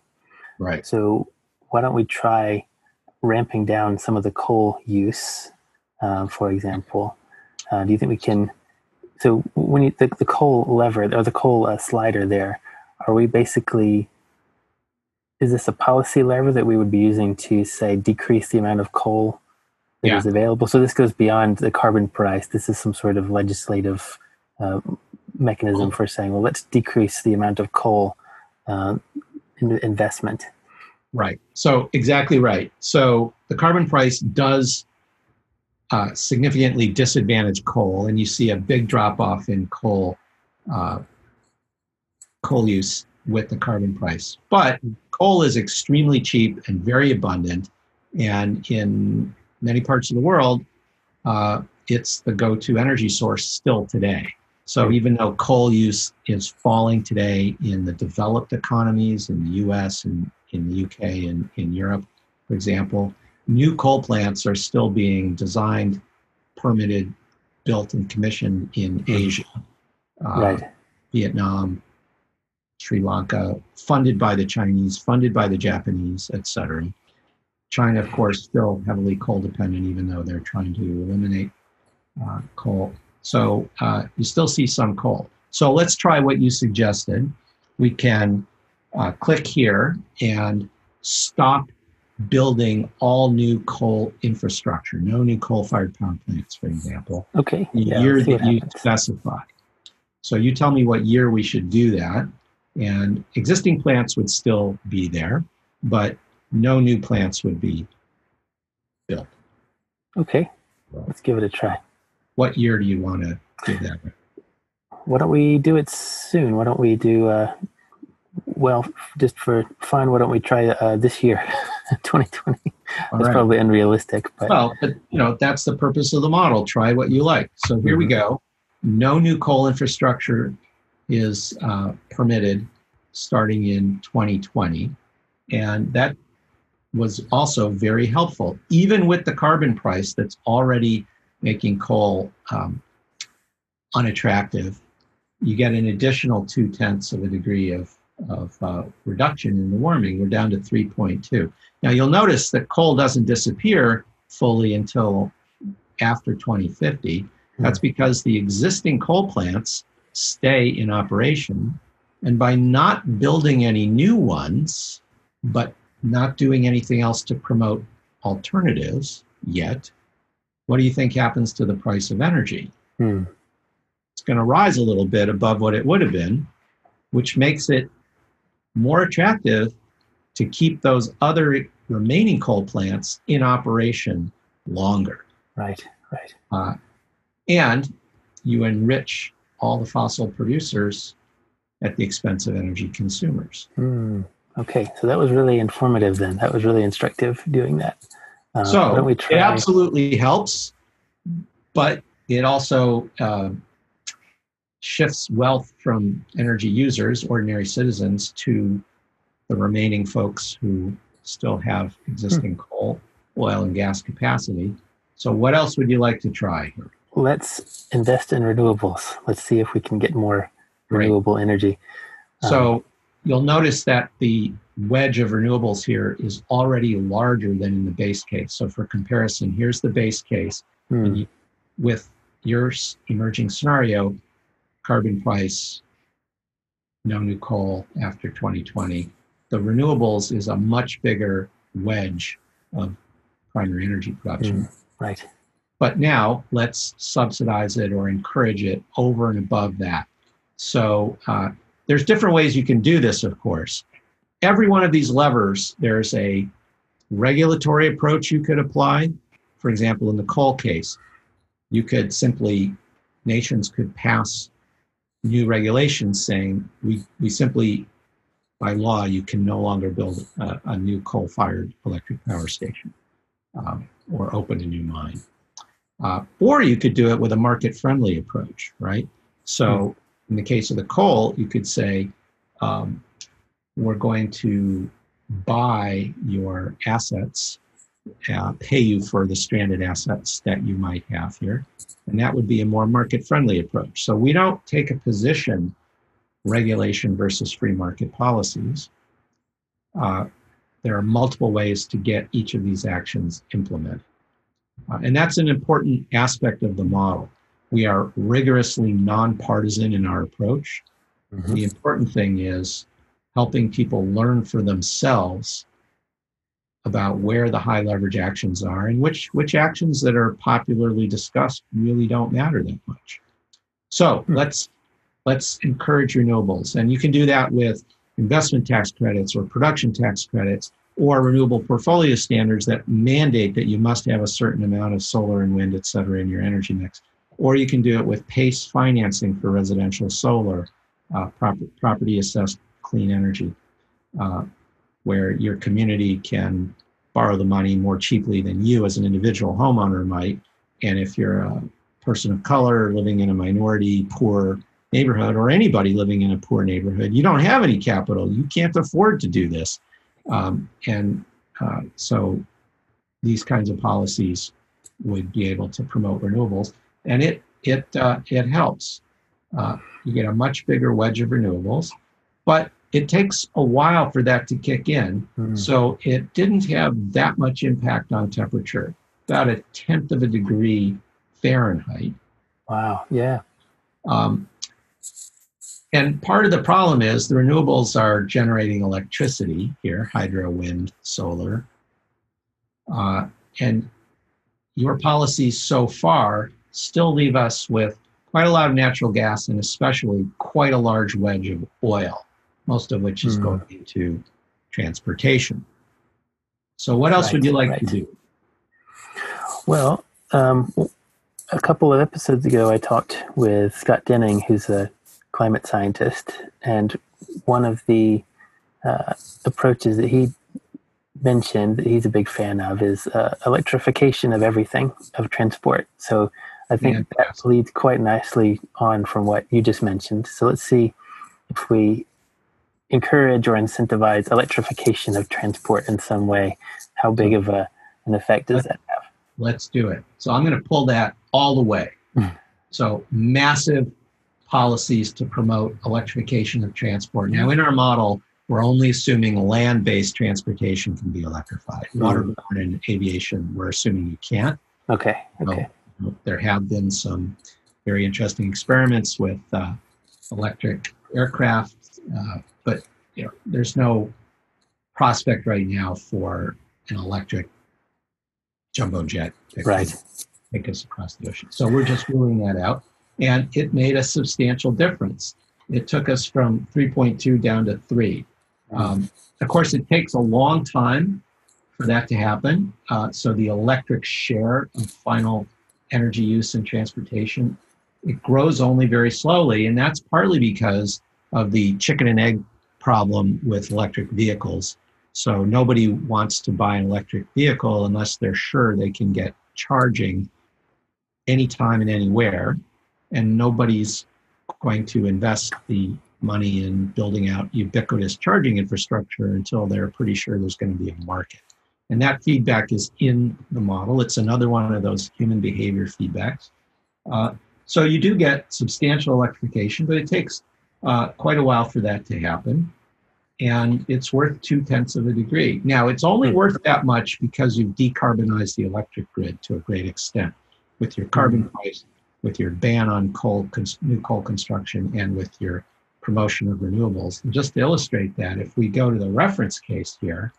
Right. So why don't we try ramping down some of the coal use, uh, for example? Uh, do you think we can? So when you the, the coal lever or the coal uh, slider there, are we basically? Is this a policy lever that we would be using to say decrease the amount of coal that is Yeah. available? So this goes beyond the carbon price. This is some sort of legislative uh, mechanism for saying, well, let's decrease the amount of coal uh, investment. Right. So exactly right. So the carbon price does uh, significantly disadvantage coal, and you see a big drop off in coal uh, coal use with the carbon price. But coal is extremely cheap and very abundant, and in many parts of the world, uh, it's the go-to energy source still today. So even though coal use is falling today in the developed economies in the U.S. and in the UK and in Europe, for example, new coal plants are still being designed, permitted, built, and commissioned in Asia, uh, right. Vietnam, Sri Lanka, funded by the Chinese, funded by the Japanese, etc. China, of course, still heavily coal dependent, even though they're trying to eliminate uh, coal. So uh, you still see some coal. So let's try what you suggested. We can uh, click here and stop building all new coal infrastructure, no new coal fired power plants, for example, Okay. the Yeah, year that you specify. So you tell me what year we should do that. And existing plants would still be there, but no new plants would be built. Okay. Let's give it a try. What year do you want to do that? Why don't we do it soon? Why don't we do, uh, well, just for fun, why don't we try uh, this year, 2020? All That's right. probably unrealistic, but Well, but you know, that's the purpose of the model. Try what you like. So here we Mhm. go. No new coal infrastructure is uh, permitted starting in 2020. And that was also very helpful, even with the carbon price that's already making coal um, unattractive. You get an additional two tenths of a degree of, of uh, reduction in the warming. We're down to 3.2. Now you'll notice that coal doesn't disappear fully until after 2050. That's because the existing coal plants stay in operation. And by not building any new ones, but not doing anything else to promote alternatives yet, what do you think happens to the price of energy? Hmm. It's going to rise a little bit above what it would have been, which makes it more attractive to keep those other remaining coal plants in operation longer. Right, right. Uh, and you enrich all the fossil producers at the expense of energy consumers. Hmm. Okay, so that was really informative then. That was really instructive doing that. Uh, so it absolutely helps, but it also uh, shifts wealth from energy users, ordinary citizens, to the remaining folks who still have existing coal, oil, and gas capacity. So, what else would you like to try? Let's invest in renewables. Let's see if we can get more Great. renewable energy. Um, So you'll notice that the wedge of renewables here is already larger than in the base case. So for comparison, here's the base case. hmm, And you, with your emerging scenario, carbon price, no new coal after 2020, the renewables is a much bigger wedge of primary energy production. right. But now let's subsidize it or encourage it over and above that. So uh, there's different ways you can do this, of course. Every one of these levers, there's a regulatory approach you could apply. For example, in the coal case, you could simply, nations could pass new regulations saying we, we simply, by law, you can no longer build a, a new coal fired electric power station um, or open a new mine. Uh, or you could do it with a market friendly approach, right? So, in the case of the coal, you could say, um, we're going to buy your assets, uh, pay you for the stranded assets that you might have here. And that would be a more market friendly approach. So, we don't take a position regulation versus free market policies. Uh, there are multiple ways to get each of these actions implemented. Uh, and that's an important aspect of the model. We are rigorously nonpartisan in our approach. Mhm. The important thing is helping people learn for themselves about where the high leverage actions are and which, which actions that are popularly discussed really don't matter that much. So Hmm. let's let's encourage renewables. And you can do that with investment tax credits or production tax credits or renewable portfolio standards that mandate that you must have a certain amount of solar and wind, et cetera, in your energy mix. Or you can do it with PACE financing for residential solar, uh, prop- property assessed clean energy, uh, where your community can borrow the money more cheaply than you as an individual homeowner might. And if you're a person of color living in a minority poor neighborhood or anybody living in a poor neighborhood, you don't have any capital. You can't afford to do this. Um, and uh, so these kinds of policies would be able to promote renewables, and it it uh, it helps. Uh, you get a much bigger wedge of renewables, but it takes a while for that to kick in. Hmm. So it didn't have that much impact on temperature, about a tenth of a degree Fahrenheit. Wow. Yeah. Um, and part of the problem is the renewables are generating electricity here hydro, wind, solar. Uh, and your policies so far still leave us with quite a lot of natural gas and especially quite a large wedge of oil, most of which is Hmm. going into transportation. So, what else would you like right. to do? Well, um, a couple of episodes ago, I talked with Scott Denning, who's a climate scientist, and one of the uh, approaches that he mentioned that he's a big fan of is uh, electrification of everything of transport. So I think that leads quite nicely on from what you just mentioned. So let's see if we encourage or incentivize electrification of transport in some way. How big of a, an effect does that have? Let's do it. So I'm going to pull that all the way. Mm. So massive policies to promote electrification of transport. Now, in our model, we're only assuming land-based transportation can be electrified. Mm. Waterborne and aviation, we're assuming you can't. Okay. So Okay. There have been some very interesting experiments with uh, electric aircraft, uh, but you know, there's no prospect right now for an electric jumbo jet that Right. take us across the ocean. So we're just ruling that out, and it made a substantial difference. It took us from 3.2 down to three. Um, of course, it takes a long time for that to happen. Uh, so the electric share of final energy use in transportation it grows only very slowly, and that's partly because of the chicken and egg problem with electric vehicles. So nobody wants to buy an electric vehicle unless they're sure they can get charging anytime and anywhere, and nobody's going to invest the money in building out ubiquitous charging infrastructure until they're pretty sure there's going to be a market. And that feedback is in the model. It's another one of those human behavior feedbacks. Uh, so you do get substantial electrification, but it takes uh, quite a while for that to happen. And it's worth two tenths of a degree. Now, it's only Hmm. worth that much because you've decarbonized the electric grid to a great extent with your carbon price, with your ban on coal, cons- new coal construction, and with your promotion of renewables. And just to illustrate that, if we go to the reference case here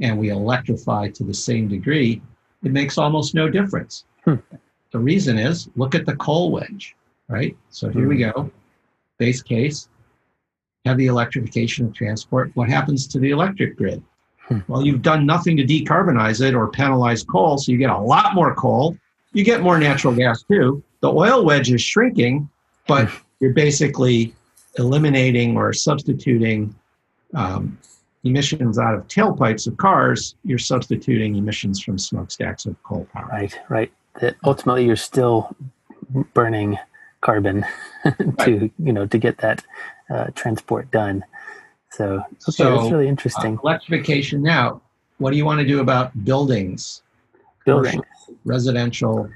and we electrify to the same degree, it makes almost no difference. Hmm. The reason is look at the coal wedge, right? So here we go. Base case, heavy electrification of transport. What happens to the electric grid? Hmm. Well, you've done nothing to decarbonize it or penalize coal, so you get a lot more coal. You get more natural gas too. The oil wedge is shrinking, but you're basically eliminating or substituting um, emissions out of tailpipes of cars. You're substituting emissions from smokestacks of coal power. Right, right. That ultimately you're still burning carbon to you know to get that uh, transport done. So okay, So, that's really Uh, interesting. electrification now. What do you want to do about buildings, Building residential,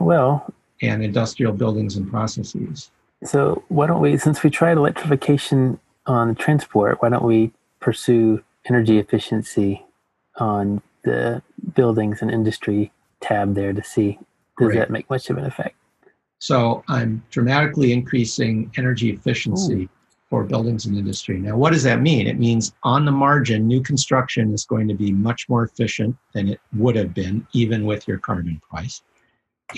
well. and industrial buildings and processes? So why don't we, since we tried electrification on transport, why don't we pursue energy efficiency on the buildings and industry tab there to see does Great. that make much of an effect? So I'm dramatically increasing energy efficiency for buildings and industry. Now, what does that mean? It means on the margin, new construction is going to be much more efficient than it would have been, even with your carbon price.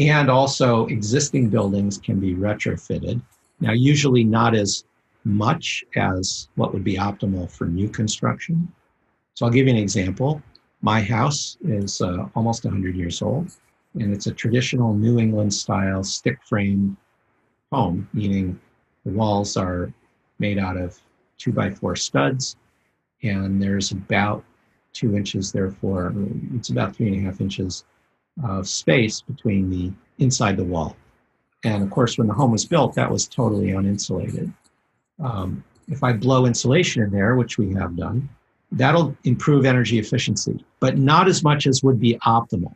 And also, existing buildings can be retrofitted. Now, usually not as much as what would be optimal for new construction. So, I'll give you an example. My house is uh, almost 100 years old, and it's a traditional New England style stick frame home, meaning the walls are made out of two by four studs, and there's about two inches, therefore, it's about three and a half inches of space between the inside the wall. And of course, when the home was built, that was totally uninsulated. Um, if I blow insulation in there, which we have done, that'll improve energy efficiency, but not as much as would be optimal.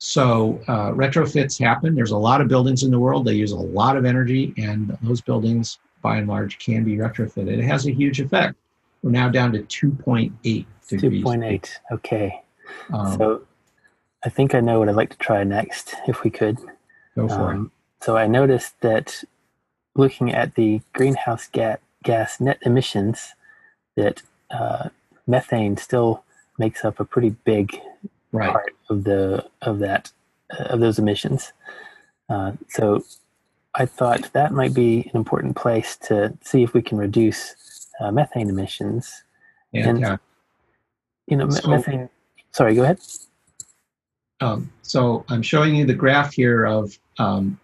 So uh, retrofits happen. There's a lot of buildings in the world. They use a lot of energy, and those buildings, by and large, can be retrofitted. It has a huge effect. We're now down to 2.8 degrees. 2.8. Okay. Um, so I think I know what I'd like to try next, if we could. go for it. Um, so I noticed that looking at the greenhouse ga- gas net emissions, that uh, methane still makes up a pretty big Right. part of the of that uh, of those emissions. Uh, so I thought that might be an important place to see if we can reduce uh, methane emissions. And, and- uh, You know, So- methane. Sorry, go ahead. Um, so I'm showing you the graph here of um,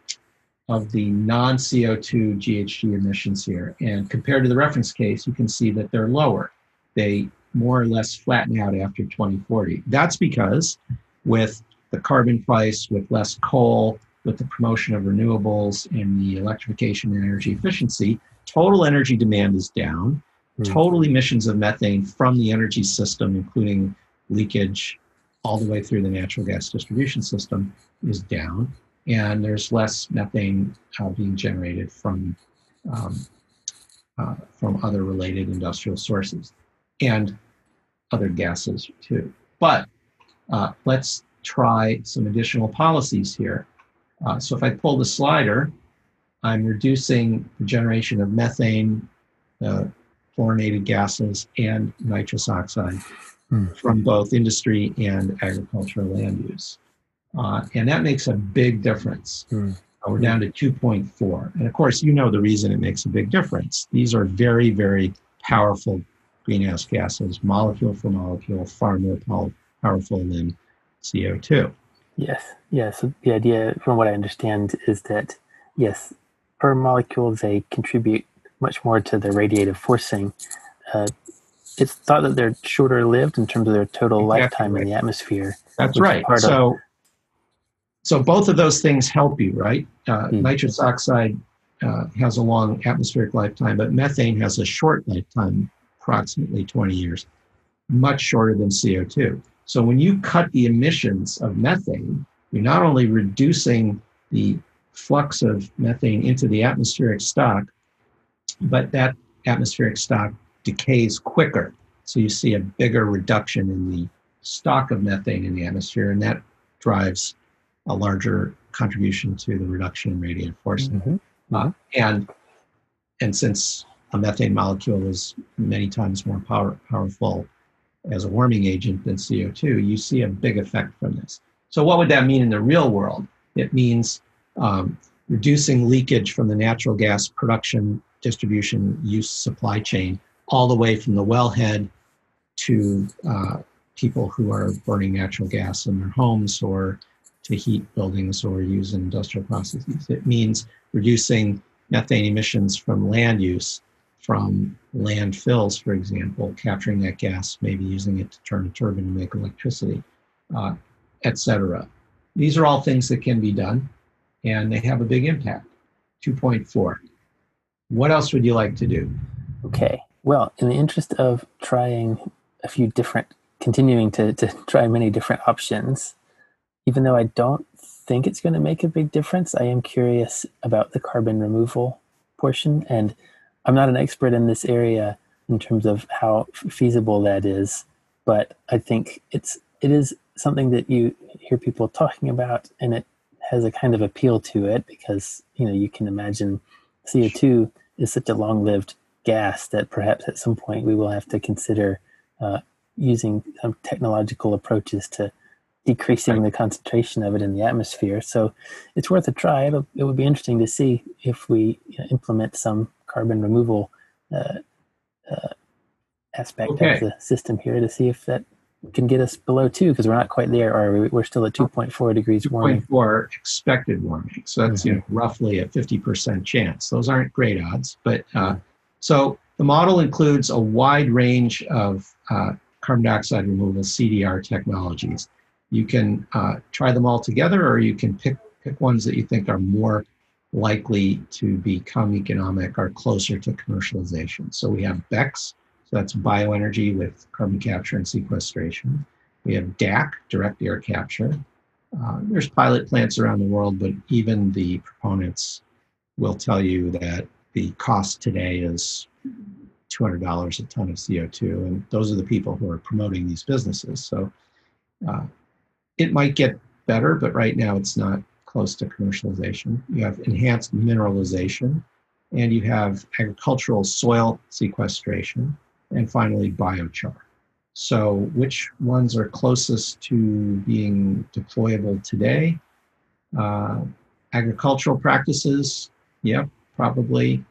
of the non-CO2 GHG emissions here, and compared to the reference case, you can see that they're lower. They more or less flatten out after 2040. That's because with the carbon price, with less coal, with the promotion of renewables and the electrification and energy efficiency, total energy demand is down. Hmm. Total emissions of methane from the energy system, including leakage all the way through the natural gas distribution system, is down. And there's less methane uh, being generated from, um, uh, from other related industrial sources and other gases too. But uh, let's try some additional policies here. Uh, so if I pull the slider, I'm reducing the generation of methane, uh, fluorinated gases, and nitrous oxide hmm. from both industry and agricultural land use. Uh, and that makes a big difference. Hmm. Uh, we're down to 2.4. And of course, you know the reason it makes a big difference. These are very, very powerful greenhouse gases, molecule for molecule, far more powerful than CO2. Yes, yes. So the idea, from what I understand, is that yes, per molecule they contribute much more to the radiative forcing. Uh, it's thought that they're shorter lived in terms of their total exactly lifetime right. in the atmosphere. That's right. So, of, so both of those things help you, right? Uh, mm. Nitrous oxide uh, has a long atmospheric lifetime, but methane has a short lifetime, approximately 20 years, much shorter than CO2. So when you cut the emissions of methane, you're not only reducing the flux of methane into the atmospheric stock, but that atmospheric stock decays quicker. So you see a bigger reduction in the stock of methane in the atmosphere, and that drives a larger contribution to the reduction in radiative forcing. Mm-hmm. Uh, and and since a methane molecule is many times more power, powerful as a warming agent than CO2, you see a big effect from this. So, what would that mean in the real world? It means um, reducing leakage from the natural gas production, distribution, use supply chain, all the way from the wellhead to uh, people who are burning natural gas in their homes or to heat buildings or use in industrial processes. It means reducing methane emissions from land use from landfills, for example, capturing that gas, maybe using it to turn a turbine to make electricity, uh, etc. These are all things that can be done, and they have a big impact. 2.4. What else would you like to do? Okay. Well, in the interest of trying a few different, continuing to, to try many different options, even though I don't think it's going to make a big difference, I am curious about the carbon removal portion and I'm not an expert in this area in terms of how feasible that is, but I think it's it is something that you hear people talking about, and it has a kind of appeal to it because you know you can imagine CO2 is such a long-lived gas that perhaps at some point we will have to consider uh, using some technological approaches to decreasing the concentration of it in the atmosphere. So it's worth a try. It'll, it would be interesting to see if we implement some carbon removal uh, uh, aspect okay. of the system here to see if that can get us below two because we're not quite there or we're still at 2.4 degrees warming. 2.4 expected warming so that's mm-hmm. you know roughly a 50% chance. Those aren't great odds but uh, so the model includes a wide range of uh, carbon dioxide removal cdr technologies. You can uh, try them all together or you can pick pick ones that you think are more likely to become economic are closer to commercialization. So we have BECCS, so that's bioenergy with carbon capture and sequestration. We have DAC, direct air capture. Uh, there's pilot plants around the world, but even the proponents will tell you that the cost today is $200 a ton of CO2, and those are the people who are promoting these businesses. So uh, it might get better, but right now it's not close to commercialization. You have enhanced mineralization, and you have agricultural soil sequestration, and finally biochar. So, which ones are closest to being deployable today? Uh, agricultural practices, yep, probably.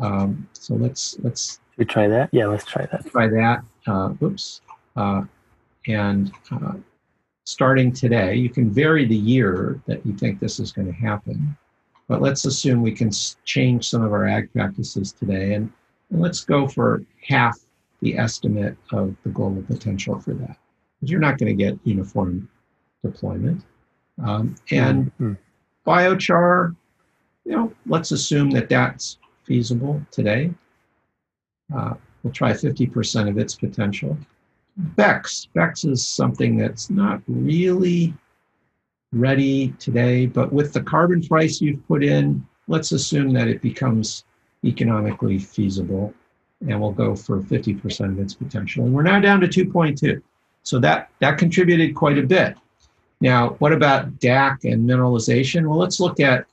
Um, so let's let's. We try that. Yeah, let's try that. Try that. Uh, oops. Uh, and uh, starting today. You can vary the year that you think this is going to happen, but let's assume we can change some of our ag practices today and, and let's go for half the estimate of the global potential for that. Because you're not going to get uniform deployment. Um, and mm-hmm. biochar, you know, let's assume that that's feasible today. Uh, we'll try 50% of its potential. BECCS. BECCS is something that's not really ready today, but with the carbon price you've put in, let's assume that it becomes economically feasible and we'll go for 50% of its potential. And we're now down to 2.2. So that, that contributed quite a bit. Now, what about DAC and mineralization? Well, let's look at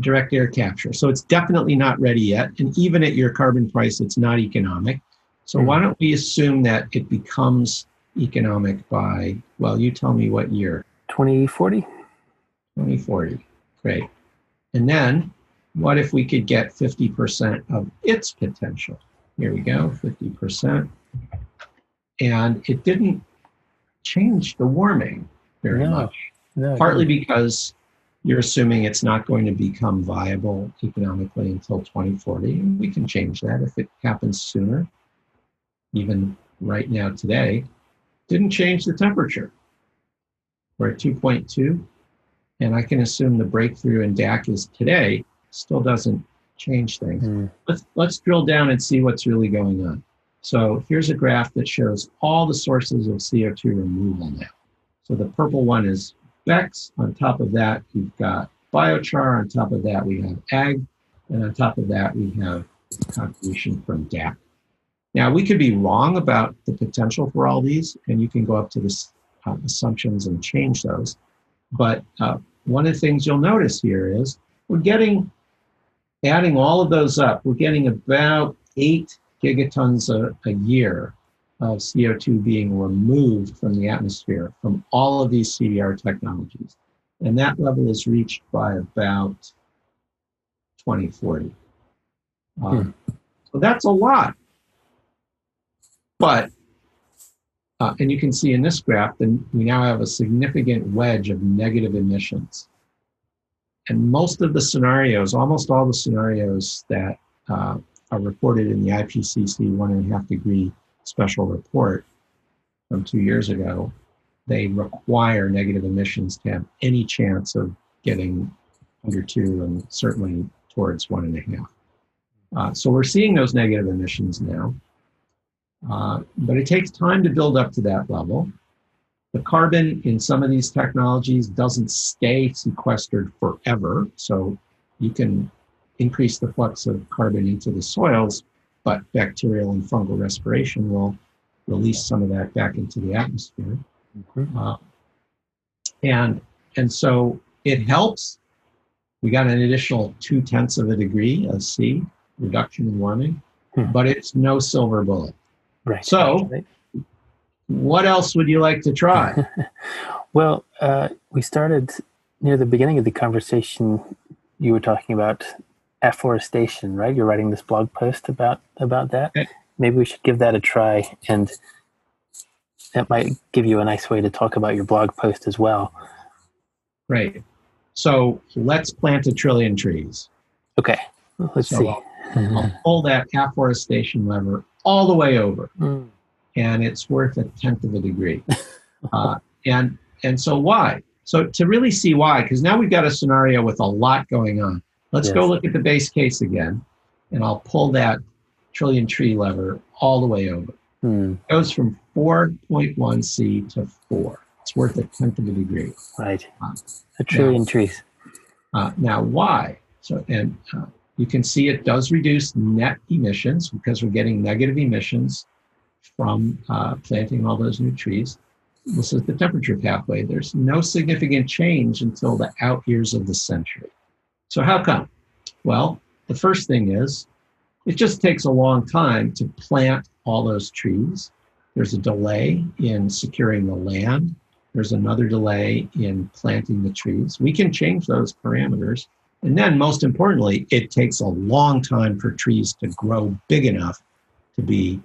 direct air capture. So it's definitely not ready yet. And even at your carbon price, it's not economic. So why don't we assume that it becomes economic by, well, you tell me what year? 2040? 2040. Great. And then what if we could get 50% of its potential? Here we go, 50%. And it didn't change the warming very No, much, No, partly because you're assuming it's not going to become viable economically until 2040. And we can change that if it happens sooner. Even right now, today, didn't change the temperature. We're at 2.2, and I can assume the breakthrough in DAC is today still doesn't change things. Hmm. Let's, let's drill down and see what's really going on. So here's a graph that shows all the sources of CO2 removal now. So the purple one is BECCS. On top of that, you've got biochar. On top of that, we have ag. And on top of that, we have contribution from DAC. Now, we could be wrong about the potential for all these, and you can go up to the uh, assumptions and change those. But uh, one of the things you'll notice here is we're getting, adding all of those up, we're getting about eight gigatons a, a year of CO2 being removed from the atmosphere from all of these CDR technologies. And that level is reached by about 2040. Um, So that's a lot. But, uh, and you can see in this graph, that we now have a significant wedge of negative emissions. And most of the scenarios, almost all the scenarios that uh, are reported in the IPCC one and a half degree special report from two years ago, they require negative emissions to have any chance of getting under two and certainly towards one and a half. Uh, so we're seeing those negative emissions now, uh, but it takes time to build up to that level. The carbon in some of these technologies doesn't stay sequestered forever, so you can increase the flux of carbon into the soils, but bacterial and fungal respiration will release some of that back into the atmosphere. Mhm. Uh, and and so it helps. We got an additional two tenths of a degree of C reduction in warming, Hmm. but it's no silver bullet. Right. So- right. What else would you like to try? Well, uh, we started near the beginning of the conversation. You were talking about afforestation, right? You're writing this blog post about about that. Okay. Maybe we should give that a try, and that might give you a nice way to talk about your blog post as well. right. So let's plant a trillion trees. Okay, let's So see. I'll, I'll pull that afforestation lever all the way over. Mm, and it's worth a tenth of a degree. Uh, and and so why? So to really see why, because now we've got a scenario with a lot going on. Let's go look at the base case again, and I'll pull that trillion tree lever all the way over. mm, It goes from 4.1 C to 4. It's worth a tenth of a degree. right, Uh, a trillion trees. Uh, now, why? So, and uh, you can see it does reduce net emissions because we're getting negative emissions from uh, planting all those new trees. This is the temperature pathway. There's no significant change until the out years of the century. So, how come? Well, the first thing is it just takes a long time to plant all those trees. There's a delay in securing the land. There's another delay in planting the trees. We can change those parameters. And then, most importantly, it takes a long time for trees to grow big enough to be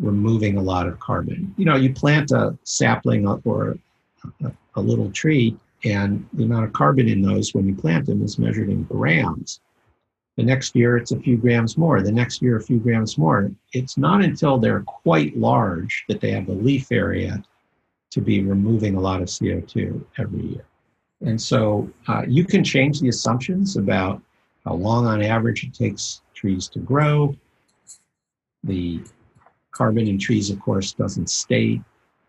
removing a lot of carbon. You know, you plant a sapling or a, little tree, and the amount of carbon in those when you plant them is measured in grams. The next year, it's a few grams more. The next year, a few grams more. It's not until they're quite large that they have the leaf area to be removing a lot of CO2 every year. And so uh, you can change the assumptions about how long on average it takes trees to grow. The carbon in trees, of course, doesn't stay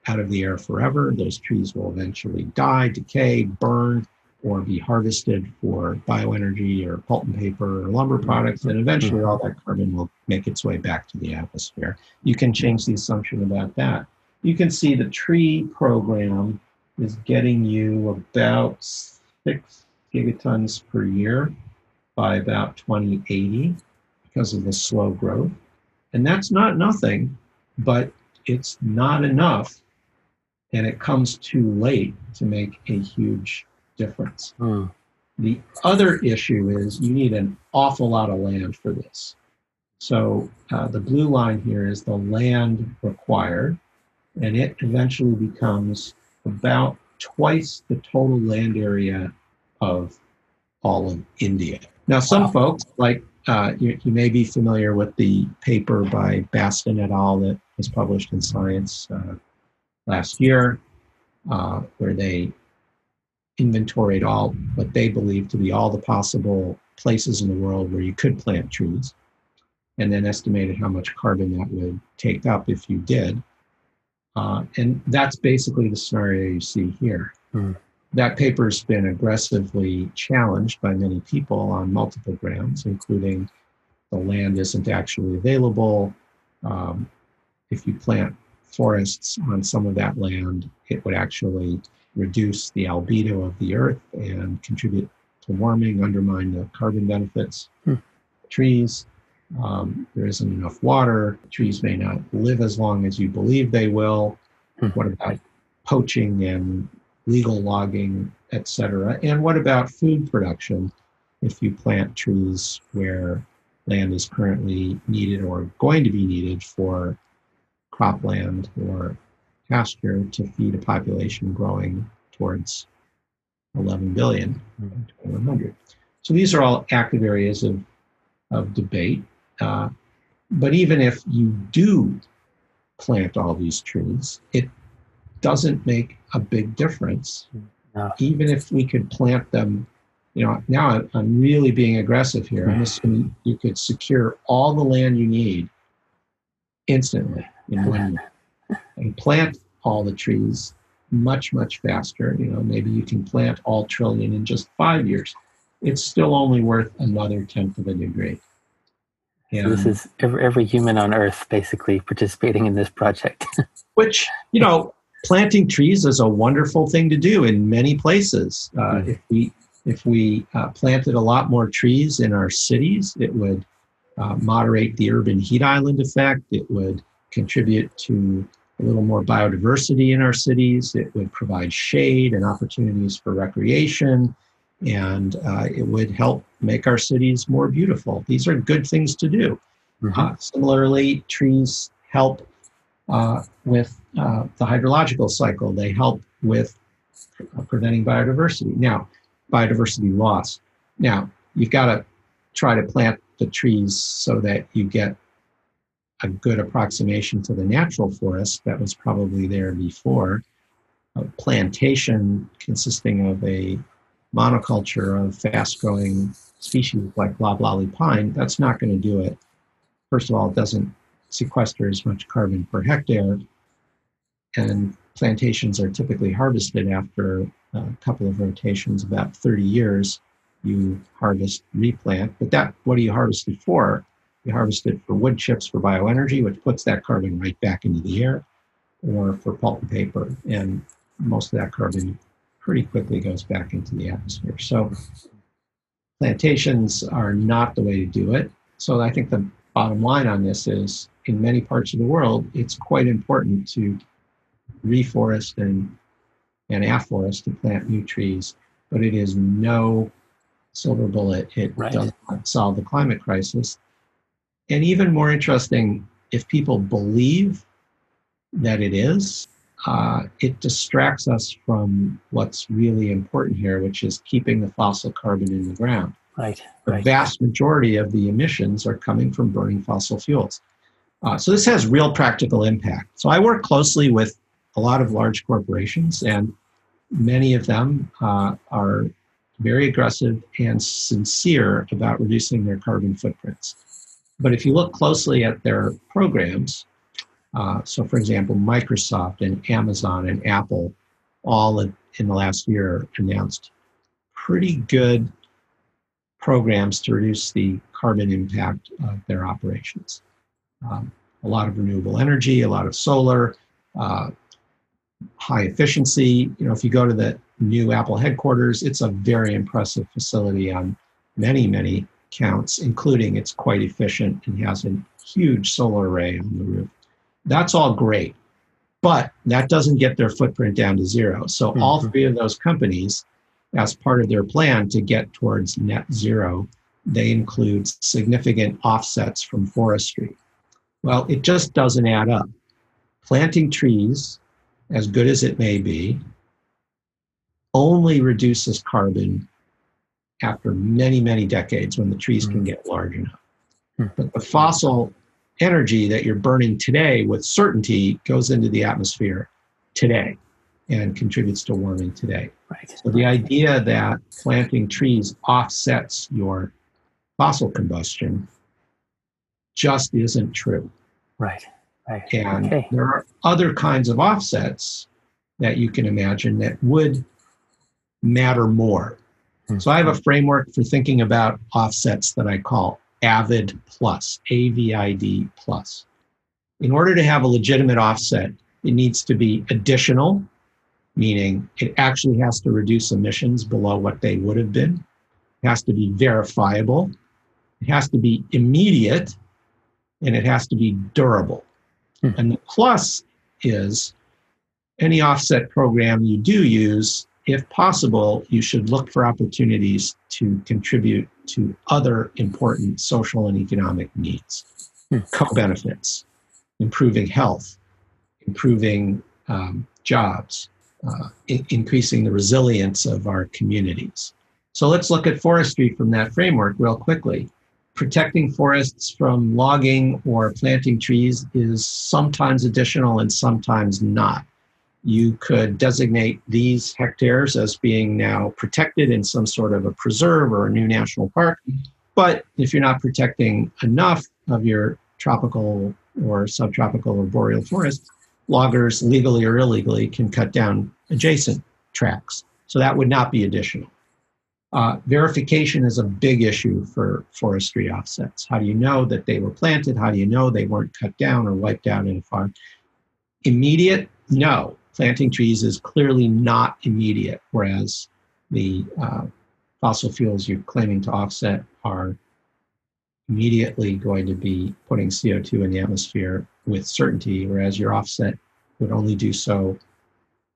out of the air forever. Those trees will eventually die, decay, burn, or be harvested for bioenergy or pulp and paper or lumber products. And eventually all that carbon will make its way back to the atmosphere. You can change the assumption about that. You can see the tree program is getting you about six gigatons per year by about 2080 because of the slow growth. And that's not nothing, but it's not enough. And it comes too late to make a huge difference. Mm. The other issue is you need an awful lot of land for this. So uh, the blue line here is the land required, and it eventually becomes about twice the total land area of all of India. Now, some wow. folks, like uh, you, you, may be familiar with the paper by Bastin et al. that was published in Science uh, last year, uh, where they inventoried all what they believe to be all the possible places in the world where you could plant trees, and then estimated how much carbon that would take up if you did. Uh, and that's basically the scenario you see here. Mm. That paper's been aggressively challenged by many people on multiple grounds, including the land isn't actually available. Um, if you plant forests on some of that land, it would actually reduce the albedo of the earth and contribute to warming, undermine the carbon benefits. Hmm. Trees, um, there isn't enough water. Trees may not live as long as you believe they will. Hmm. What about poaching and legal logging, etc.? And what about food production? If you plant trees where land is currently needed or going to be needed for cropland or pasture to feed a population growing towards 11 billion 2100. So these are all active areas of, of debate. Uh, but even if you do plant all these trees, it doesn't make a big difference. No. Even if we could plant them, you know, now I'm really being aggressive here. I'm assuming you could secure all the land you need instantly in one year and plant all the trees much, much faster. You know, maybe you can plant all trillion in just five years. It's still only worth another tenth of a degree. So this is every, every human on Earth basically participating in this project. which, you know, planting trees is a wonderful thing to do in many places. Uh, mm-hmm. If we if we uh, planted a lot more trees in our cities, it would uh, moderate the urban heat island effect. It would contribute to a little more biodiversity in our cities. It would provide shade and opportunities for recreation and uh, it would help make our cities more beautiful. These are good things to do. Mm-hmm. Uh, similarly, trees help uh, with uh, the hydrological cycle. They help with preventing biodiversity. Now, biodiversity loss. Now, you've got to try to plant the trees so that you get a good approximation to the natural forest that was probably there before. A plantation consisting of a monoculture of fast growing species like loblolly pine, that's not going to do it. First of all, it doesn't sequester as much carbon per hectare, and plantations are typically harvested after a couple of rotations, about 30 years. You harvest, replant, but that what do you harvest it for? You harvest it for wood chips for bioenergy, which puts that carbon right back into the air, or for pulp and paper, and most of that carbon pretty quickly goes back into the atmosphere. So plantations are not the way to do it. So I think the bottom line on this is in many parts of the world, it's quite important to reforest and, and afforest to plant new trees, but it is no silver bullet. It right. does not solve the climate crisis. And even more interesting, if people believe that it is, uh, it distracts us from what's really important here, which is keeping the fossil carbon in the ground. Right. The right. vast majority of the emissions are coming from burning fossil fuels. Uh, so this has real practical impact. So I work closely with a lot of large corporations, and many of them uh, are very aggressive and sincere about reducing their carbon footprints. But if you look closely at their programs, uh, so, for example, Microsoft and Amazon and Apple all in, in the last year announced pretty good programs to reduce the carbon impact of their operations. Um, a lot of renewable energy, a lot of solar, uh, high efficiency. You know, if you go to the new Apple headquarters, it's a very impressive facility on many, many counts, including it's quite efficient and has a huge solar array on the roof. That's all great, but that doesn't get their footprint down to zero. So mm-hmm. all three of those companies, as part of their plan to get towards net zero, they include significant offsets from forestry. Well, it just doesn't add up. Planting trees, as good as it may be, only reduces carbon after many, many decades when the trees mm. can get large enough. Mm. But the fossil energy that you're burning today with certainty goes into the atmosphere today and contributes to warming today. Right. So the idea that planting trees offsets your fossil combustion just isn't true. Right. Right. And okay. there are other kinds of offsets that you can imagine that would matter more. Mm-hmm. So I have a framework for thinking about offsets that I call AVID plus, AVID plus. In order to have a legitimate offset, it needs to be additional, meaning it actually has to reduce emissions below what they would have been. It has to be verifiable. It has to be immediate, and it has to be durable. Hmm. And the plus is any offset program you do use, if possible, you should look for opportunities to contribute to other important social and economic needs, hmm. co benefits, improving health, improving um, jobs, uh, I- increasing the resilience of our communities. So let's look at forestry from that framework real quickly protecting forests from logging or planting trees is sometimes additional and sometimes not. You could designate these hectares as being now protected in some sort of a preserve or a new national park. But if you're not protecting enough of your tropical or subtropical or boreal forest, loggers, legally or illegally, can cut down adjacent tracts. So that would not be additional. Uh, verification is a big issue for forestry offsets. How do you know that they were planted? How do you know they weren't cut down or wiped out in a farm? Immediate? No. Planting trees is clearly not immediate, whereas the uh, fossil fuels you're claiming to offset are immediately going to be putting CO2 in the atmosphere with certainty, whereas your offset would only do so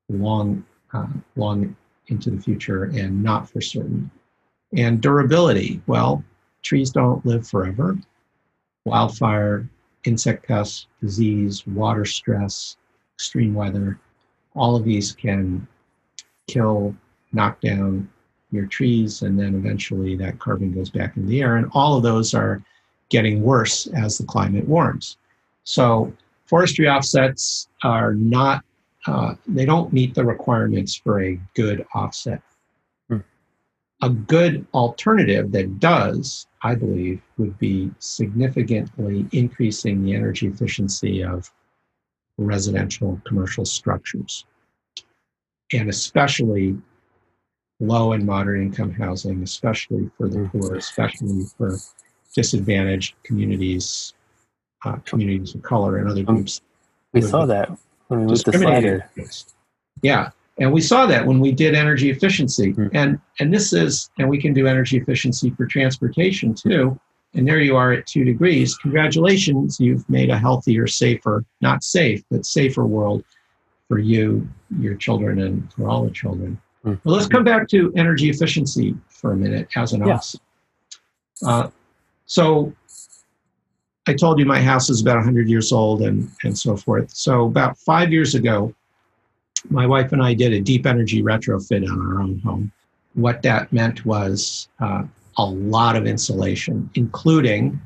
long, uh, long into the future and not for certain. And durability, well, trees don't live forever. Wildfire, insect pests, disease, water stress, extreme weather, all of these can kill, knock down your trees, and then eventually that carbon goes back in the air. And all of those are getting worse as the climate warms. So forestry offsets are not uh, they don't meet the requirements for a good offset. Hmm. A good alternative that does, I believe, would be significantly increasing the energy efficiency of residential commercial structures, and especially low and moderate income housing, especially for the poor, especially for disadvantaged communities, uh, communities of color, and other um, groups. We saw that when we discriminated against. Yeah, and we saw that when we did energy efficiency, mm-hmm. and and this is and we can do energy efficiency for transportation too. And there you are at two degrees. Congratulations, you've made a healthier, safer, not safe, but safer world for you, your children, and for all the children. Mm-hmm. Well, let's come back to energy efficiency for a minute as an yeah. Uh, so I told you my house is about 100 years old and, and so forth. So, about five years ago, my wife and I did a deep energy retrofit on our own home. What that meant was uh, a lot of insulation, including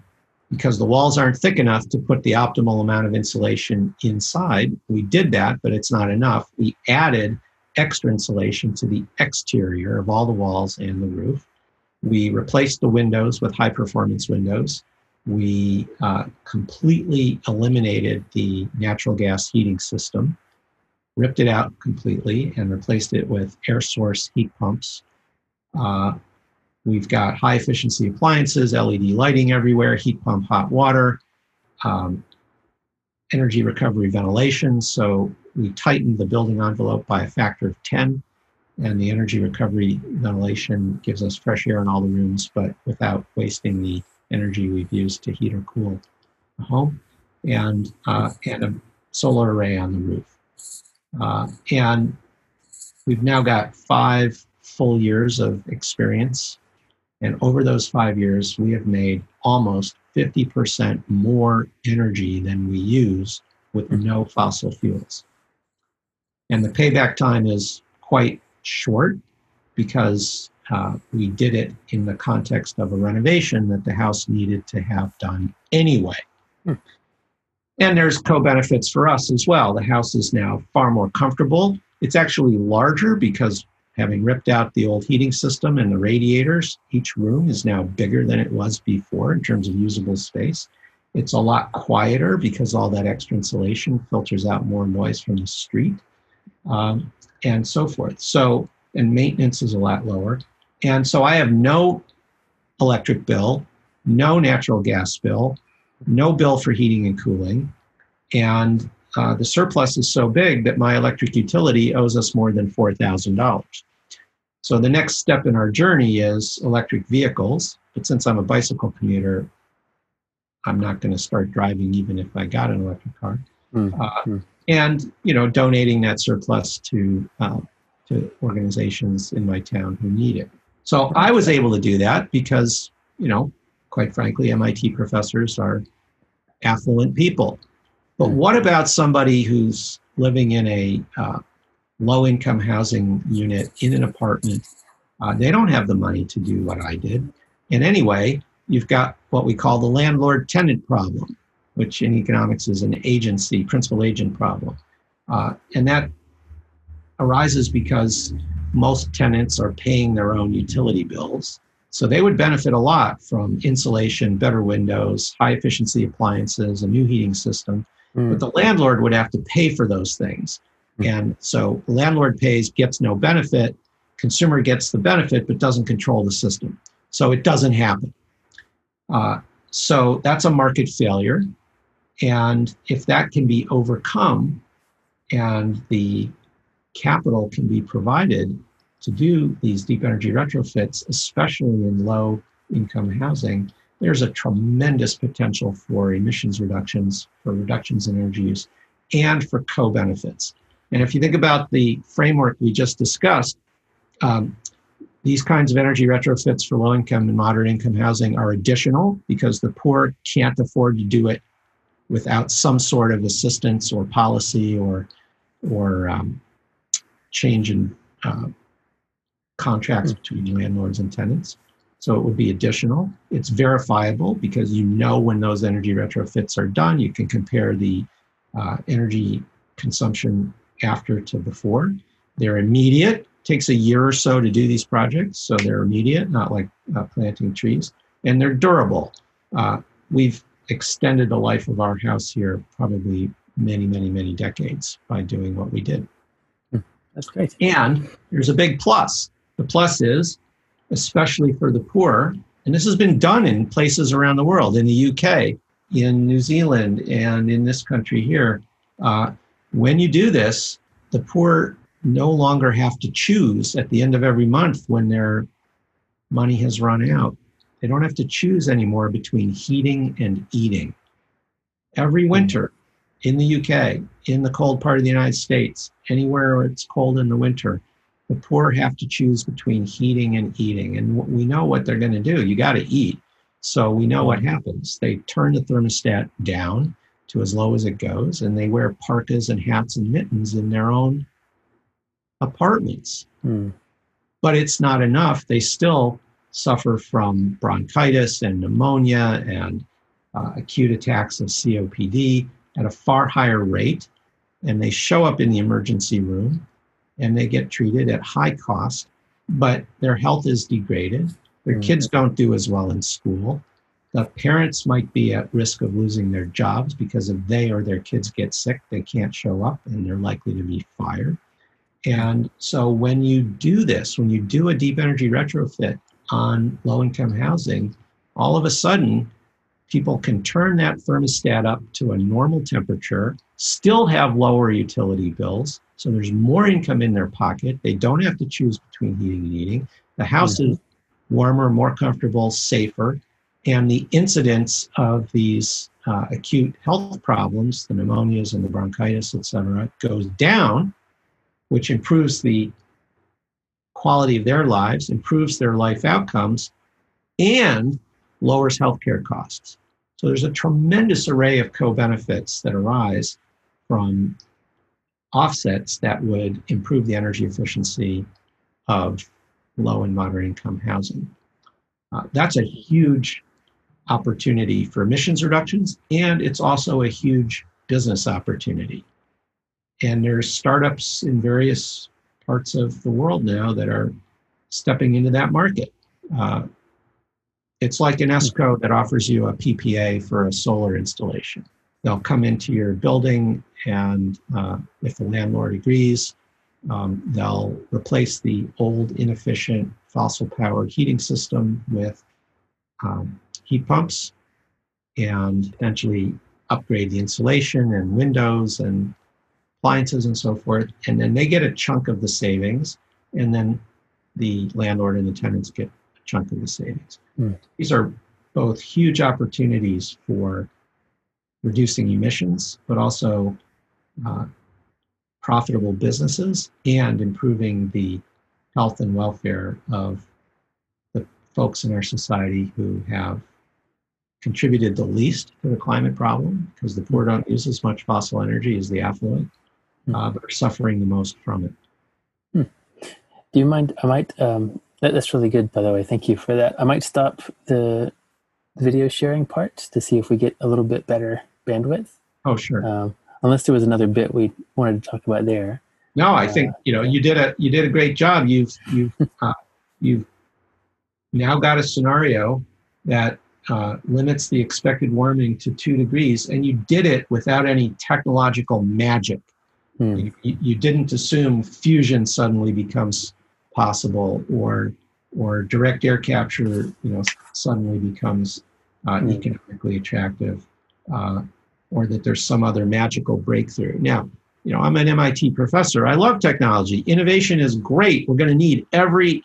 because the walls aren't thick enough to put the optimal amount of insulation inside. We did that, but it's not enough. We added extra insulation to the exterior of all the walls and the roof. We replaced the windows with high performance windows we uh, completely eliminated the natural gas heating system, ripped it out completely, and replaced it with air source heat pumps. Uh, we've got high efficiency appliances, LED lighting everywhere, heat pump hot water, um, energy recovery ventilation. So we tightened the building envelope by a factor of 10 and the energy recovery ventilation gives us fresh air in all the rooms, but without wasting the energy we've used to heat or cool the home, and uh, and a solar array on the roof. Uh, and we've now got five full years of experience, and over those five years, we have made almost 50% more energy than we use with no fossil fuels. And the payback time is quite short because uh, we did it in the context of a renovation that the house needed to have done anyway. Hmm. And there's co benefits for us as well. The house is now far more comfortable. It's actually larger because having ripped out the old heating system and the radiators, each room is now bigger than it was before in terms of usable space. It's a lot quieter because all that extra insulation filters out more noise from the street. Um, and so forth. So, and maintenance is a lot lower. And so I have no electric bill, no natural gas bill, no bill for heating and cooling. And uh, the surplus is so big that my electric utility owes us more than $4,000. So the next step in our journey is electric vehicles. But since I'm a bicycle commuter, I'm not going to start driving even if I got an electric car. Mm-hmm. Uh, and you know donating that surplus to uh, to organizations in my town who need it. So I was able to do that because you know, quite frankly, MIT professors are affluent people. But what about somebody who's living in a uh, low income housing unit in an apartment? Uh, they don't have the money to do what I did. And anyway, you've got what we call the landlord tenant problem which in economics is an agency, principal agent problem. Uh, and that arises because most tenants are paying their own utility bills. So they would benefit a lot from insulation, better windows, high efficiency appliances, a new heating system. Mm. But the landlord would have to pay for those things. Mm. And so landlord pays, gets no benefit, consumer gets the benefit, but doesn't control the system. So it doesn't happen. Uh, so that's a market failure. And if that can be overcome and the capital can be provided to do these deep energy retrofits, especially in low income housing, there's a tremendous potential for emissions reductions, for reductions in energy use, and for co benefits. And if you think about the framework we just discussed, um, these kinds of energy retrofits for low income and moderate income housing are additional because the poor can't afford to do it without some sort of assistance or policy or or um, change in uh, contracts hmm. between landlords and tenants. So it would be additional. It's verifiable because you know when those energy retrofits are done. You can compare the uh, energy consumption after to before. They're immediate. Takes a year or so to do these projects, so they're immediate, not like uh, planting trees, and they're durable. Uh, we've extended the life of our house here probably many, many, many decades by doing what we did. Hmm. That's great. And there's a big plus. The plus is, especially for the poor, and this has been done in places around the world, in the UK, in New Zealand, and in this country here. Uh, when you do this, the poor no longer have to choose at the end of every month when their money has run out they don't have to choose anymore between heating and eating. Every winter in the UK, in the cold part of the United States, anywhere it's cold in the winter, the poor have to choose between heating and eating. And we know what they're going to do. You got to eat. So we know what happens. They turn the thermostat down to as low as it goes, and they wear parkas and hats and mittens in their own apartments. Hmm. But it's not enough. They still suffer from bronchitis and pneumonia and uh, acute attacks of COPD at a far higher rate. And they show up in the emergency room and they get treated at high cost, but their health is degraded. Their mm. kids don't do as well in school. The parents might be at risk of losing their jobs because if they or their kids get sick, they can't show up and they're likely to be fired. And so when you do this, when you do a deep energy retrofit, on low income housing, all of a sudden, people can turn that thermostat up to a normal temperature still have lower utility bills. So there's more income in their pocket. They don't have to choose between heating and eating. The house mm-hmm. is warmer, more comfortable, safer. And the incidence of these uh, acute health problems, the pneumonias and the bronchitis, et cetera, goes down, which improves the quality of their lives, improves their life outcomes, and lowers healthcare costs. So there's a tremendous array of co benefits that arise from offsets that would improve the energy efficiency of low and moderate income housing. Uh, that's a huge opportunity for emissions reductions, and it's also a huge business opportunity. And there's startups in various parts of the world now that are stepping into that market. Uh, it's like an ESCO that offers you a PPA for a solar installation. They'll come into your building, and uh, if the landlord agrees, um, they'll replace the old, inefficient fossil powered heating system with um, heat pumps and potentially upgrade the insulation and windows and appliances and so forth. And then they get a chunk of the savings, and then the landlord and the tenants get a chunk of the savings. Mm. These are both huge opportunities for reducing emissions, but also uh, profitable businesses and improving the health and welfare of the folks in our society who have contributed the least to the climate problem because the poor don't use as much fossil energy as the affluent, hmm. uh, but are suffering the most from it. Hmm. Do you mind? I might. Um, that, that's really good, by the way. Thank you for that. I might stop the, the video sharing part to see if we get a little bit better bandwidth. Oh, sure. Um, unless there was another bit we wanted to talk about there. No, I uh, think you know you did a you did a great job. You've you've uh, you've now got a scenario that uh, limits the expected warming to two degrees, and you did it without any technological magic. Hmm. You, you, didn't assume fusion suddenly becomes possible, or or direct air capture, you know, suddenly becomes uh, hmm. economically attractive, uh, or that there's some other magical breakthrough. Now, you know, I'm an MIT professor. I love technology. Innovation is great. We're going to need every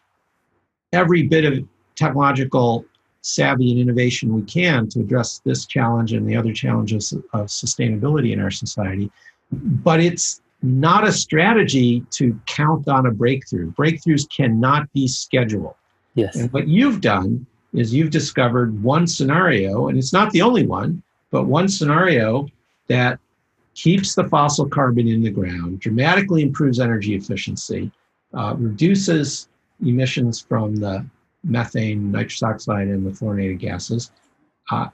every bit of technological savvy and innovation we can to address this challenge and the other challenges of sustainability in our society. But it's not a strategy to count on a breakthrough. Breakthroughs cannot be scheduled. Yes. And what you've done is you've discovered one scenario, and it's not the only one, but one scenario that keeps the fossil carbon in the ground, dramatically improves energy efficiency, uh, reduces emissions from the methane, nitrous oxide, and the fluorinated gases, uh,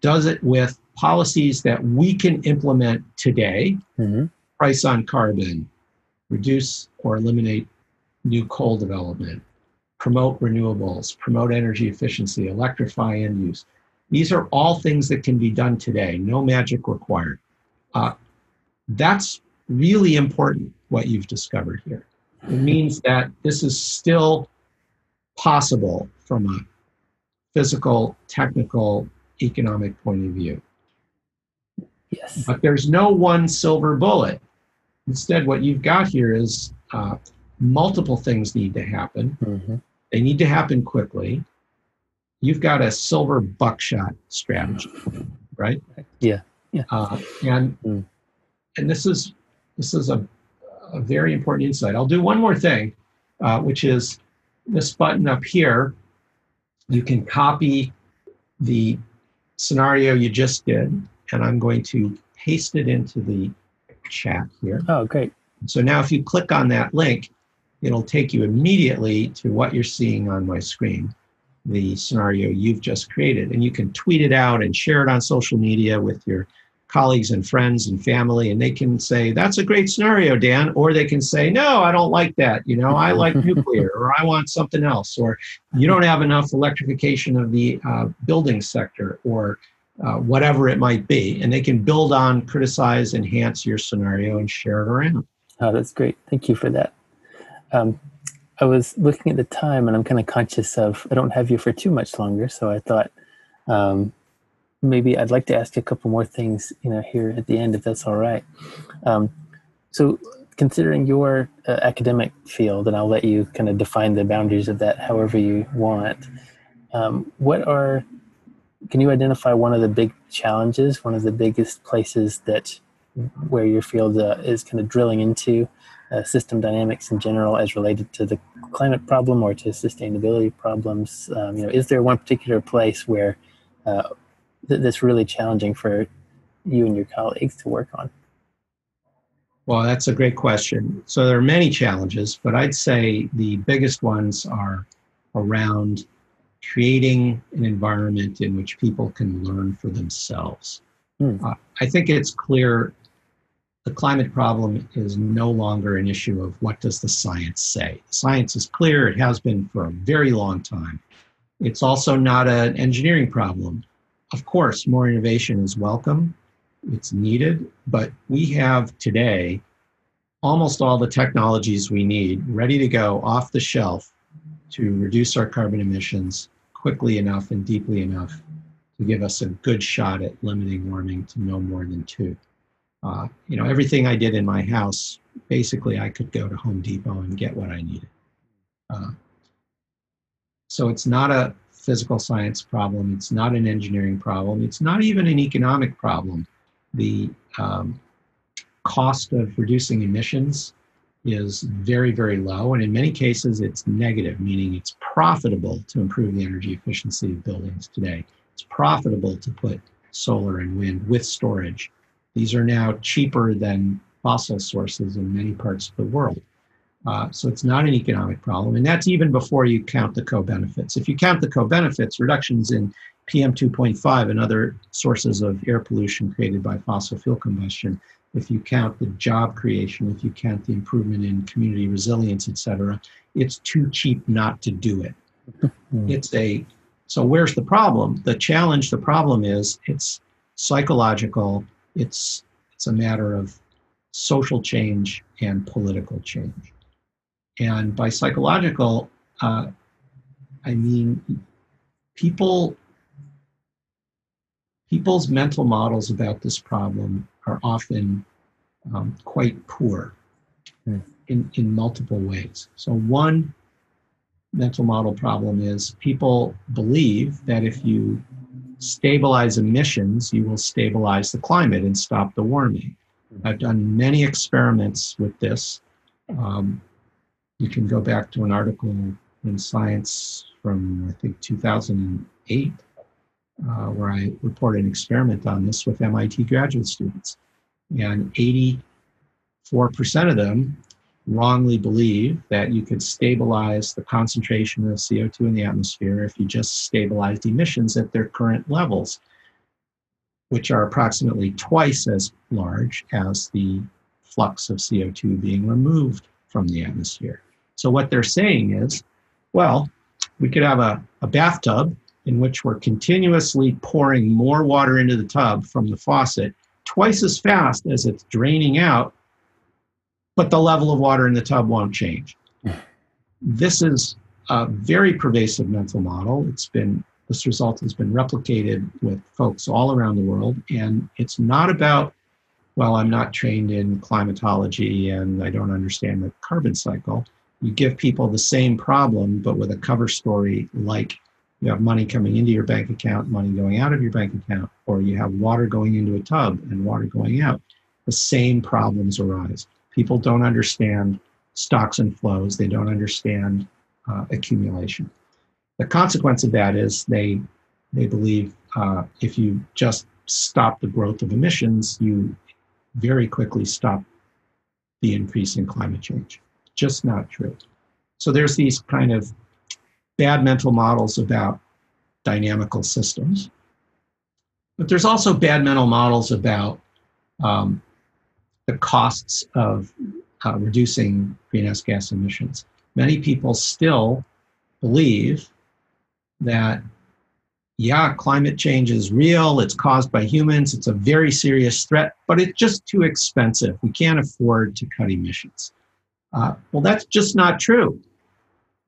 does it with policies that we can implement today mm-hmm. price on carbon, reduce or eliminate new coal development, promote renewables, promote energy efficiency, electrify end use. These are all things that can be done today, no magic required. Uh, that's really important, what you've discovered here. It means that this is still possible from a physical, technical, economic point of view. Yes. But there's no one silver bullet. Instead, what you've got here is uh, multiple things need to happen. Mm-hmm. They need to happen quickly. You've got a silver buckshot strategy, right? Yeah. Yeah. Uh, and mm. and this is this is a, a very important insight. I'll do one more thing, uh, which is this button up here, you can copy the scenario you just did, and I'm going to paste it into the chat here. Oh, great. So now if you click on that link, it'll take you immediately to what you're seeing on my screen, the scenario you've just created. And you can tweet it out and share it on social media with your colleagues and friends and family. And they can say that's a great scenario dan. Or they can say no i don't like that. You know i like nuclear or i want something else. Or you don't have enough electrification of the uh, building sector or uh, whatever it might be. And they can build on criticize enhance your scenario and share it around. Oh that's great. Thank you for that. Um, i was looking at the time and i'm kind of conscious of i don't have you for too much longer so i thought um, maybe I'd like to ask a couple more things, you know, here at the end, if that's all right. Um, so, considering your uh, academic field, and I'll let you kind of define the boundaries of that however you want. Um, what are can you identify one of the big challenges, one of the biggest places that where your field uh, is kind of drilling into uh, system dynamics in general as related to the climate problem or to sustainability problems? Um, you know, is there one particular place where uh, th- that's really challenging for you and your colleagues to work on? Well, that's a great question. So there are many challenges, but I'd say the biggest ones are around creating an environment in which people can learn for themselves. Hmm. Uh, I think it's clear the climate problem is no longer an issue of what does the science say. The science is clear, it has been for a very long time. It's also not an engineering problem. Of course, more innovation is welcome, it's needed, but we have today almost all the technologies we need ready to go off the shelf to reduce our carbon emissions quickly enough and deeply enough to give us a good shot at limiting warming to no more than two. Uh, you know, everything I did in my house, basically, I could go to Home Depot and get what I needed. Uh, so it's not a physical science problem. It's not an engineering problem. It's not even an economic problem. The um, cost of reducing emissions is very, very low. And in many cases, it's negative, meaning it's profitable to improve the energy efficiency of buildings today. It's profitable to put solar and wind with storage. These are now cheaper than fossil sources in many parts of the world. Uh, so it's not an economic problem. And that's even before you count the co benefits. If you count the co benefits, reductions in PM 2.5 and other sources of air pollution created by fossil fuel combustion, if you count the job creation, if you count the improvement in community resilience, et cetera, it's too cheap not to do it. It's a so where's the problem? The challenge, the problem is it's psychological, it's it's a matter of social change and political change. And by psychological, uh, I mean people people's mental models about this problem are often um, quite poor hmm. in, in multiple ways. So, one mental model problem is people believe that if you stabilize emissions, you will stabilize the climate and stop the warming. I've done many experiments with this. Um, you can go back to an article in Science from, I think, 2008 uh, where I reported an experiment on this with MIT graduate students. And 84% of them wrongly believe that you could stabilize the concentration of CO2 in the atmosphere if you just stabilized emissions at their current levels, which are approximately twice as large as the flux of CO2 being removed from the atmosphere. So, what they're saying is, well, we could have a, a bathtub in which we're continuously pouring more water into the tub from the faucet twice as fast as it's draining out, but the level of water in the tub won't change. Hmm. This is a very pervasive mental model. It's been this result has been replicated with folks all around the world, and it's not about well, I'm not trained in climatology and I don't understand the carbon cycle. You give people the same problem, but with a cover story like you have money coming into your bank account, money going out of your bank account, or you have water going into a tub and water going out, the same problems arise. People don't understand stocks and flows, they don't understand uh, accumulation. The consequence of that is they, they believe uh, if you just stop the growth of emissions, you very quickly stop the increase in climate change. Just not true. So there's these kind of bad mental models about dynamical systems. But there's also bad mental models about um, the costs of uh, reducing greenhouse gas emissions. Many people still believe that, yeah, climate change is real, it's caused by humans, it's a very serious threat, but it's just too expensive. We can't afford to cut emissions. Uh, well, that's just not true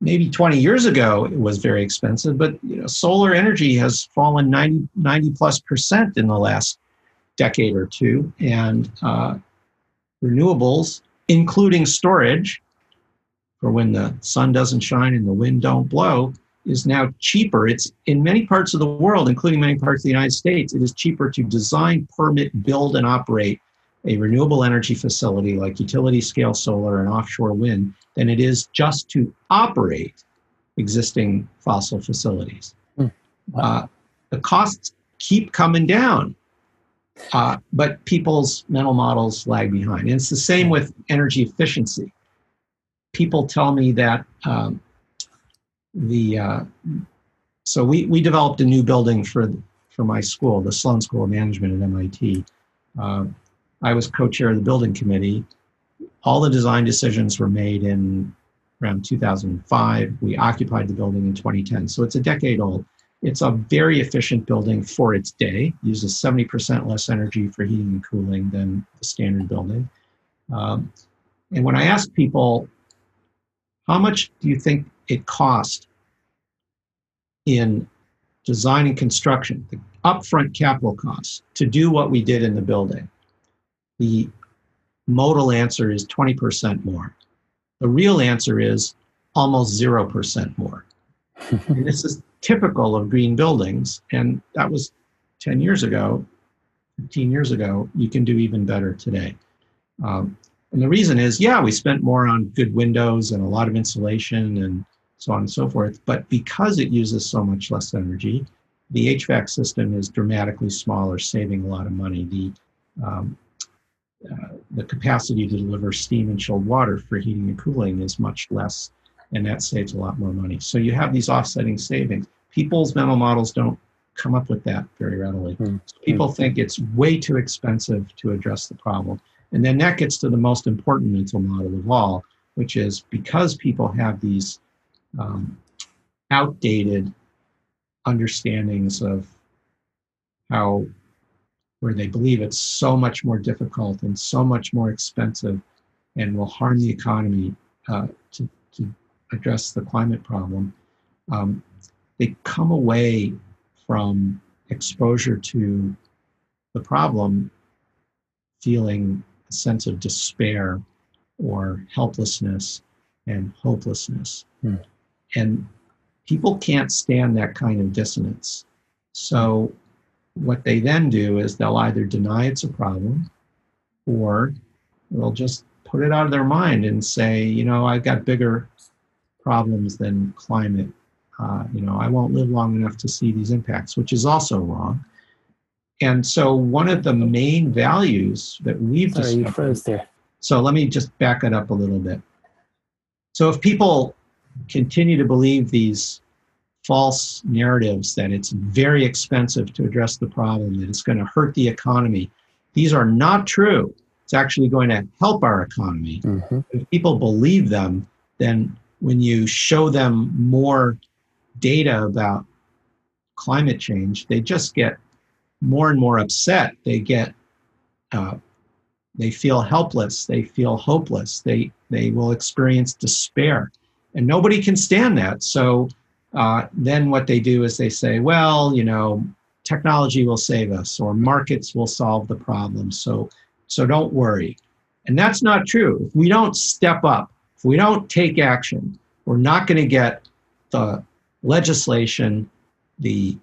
maybe 20 years ago it was very expensive, but you know, solar energy has fallen 90, 90 plus percent in the last decade or two, and uh, renewables, including storage, for when the sun doesn't shine and the wind don't blow, is now cheaper. It's in many parts of the world, including many parts of the United States, it is cheaper to design, permit, build, and operate a renewable energy facility like utility scale solar and offshore wind than it is just to operate existing fossil facilities. Hmm. Wow. Uh, the costs keep coming down, uh, but people's mental models lag behind. And it's the same with energy efficiency. People tell me that um, the uh, so we, we developed a new building for for my school, the Sloan School of Management at MIT. Uh, I was co-chair of the building committee, all the design decisions were made in around 2005. We occupied the building in 2010. So it's a decade old. It's a very efficient building for its day, uses 70% less energy for heating and cooling than the standard building. Um, and when I ask people, how much do you think it cost in design and construction, the upfront capital costs to do what we did in the building? The modal answer is 20% more. The real answer is almost 0% more. and this is typical of green buildings, and that was 10 years ago, 15 years ago. You can do even better today. Um, and the reason is, yeah, we spent more on good windows and a lot of insulation and so on and so forth. But because it uses so much less energy, the HVAC system is dramatically smaller, saving a lot of money. The um, uh, the capacity to deliver steam and chilled water for heating and cooling is much less, and that saves a lot more money. So you have these offsetting savings. People's mental models don't come up with that very readily. Mm-hmm. So people think it's way too expensive to address the problem. And then that gets to the most important mental model of all, which is because people have these um, outdated understandings of how where they believe it's so much more difficult and so much more expensive and will harm the economy uh, to, to address the climate problem, um, they come away from exposure to the problem feeling a sense of despair or helplessness and hopelessness. Hmm. And people can't stand that kind of dissonance. So what they then do is they'll either deny it's a problem or they'll just put it out of their mind and say, you know, I've got bigger problems than climate. Uh, you know, I won't live long enough to see these impacts, which is also wrong. And so, one of the main values that we've Sorry, discovered, you froze there. So let me just back it up a little bit. So if people continue to believe these false narratives that it's very expensive to address the problem, that it's going to hurt the economy. These are not true. It's actually going to help our economy. Mm-hmm. If people believe them, then when you show them more data about climate change, they just get more and more upset. They get, uh, they feel helpless. They feel hopeless. They they will experience despair, and nobody can stand that. So uh, then what they do is they say, well, you know, technology will save us or markets will solve the problem. So, so don't worry. And that's not true. If we don't step up, if we don't take action, we're not going to get the legislation, the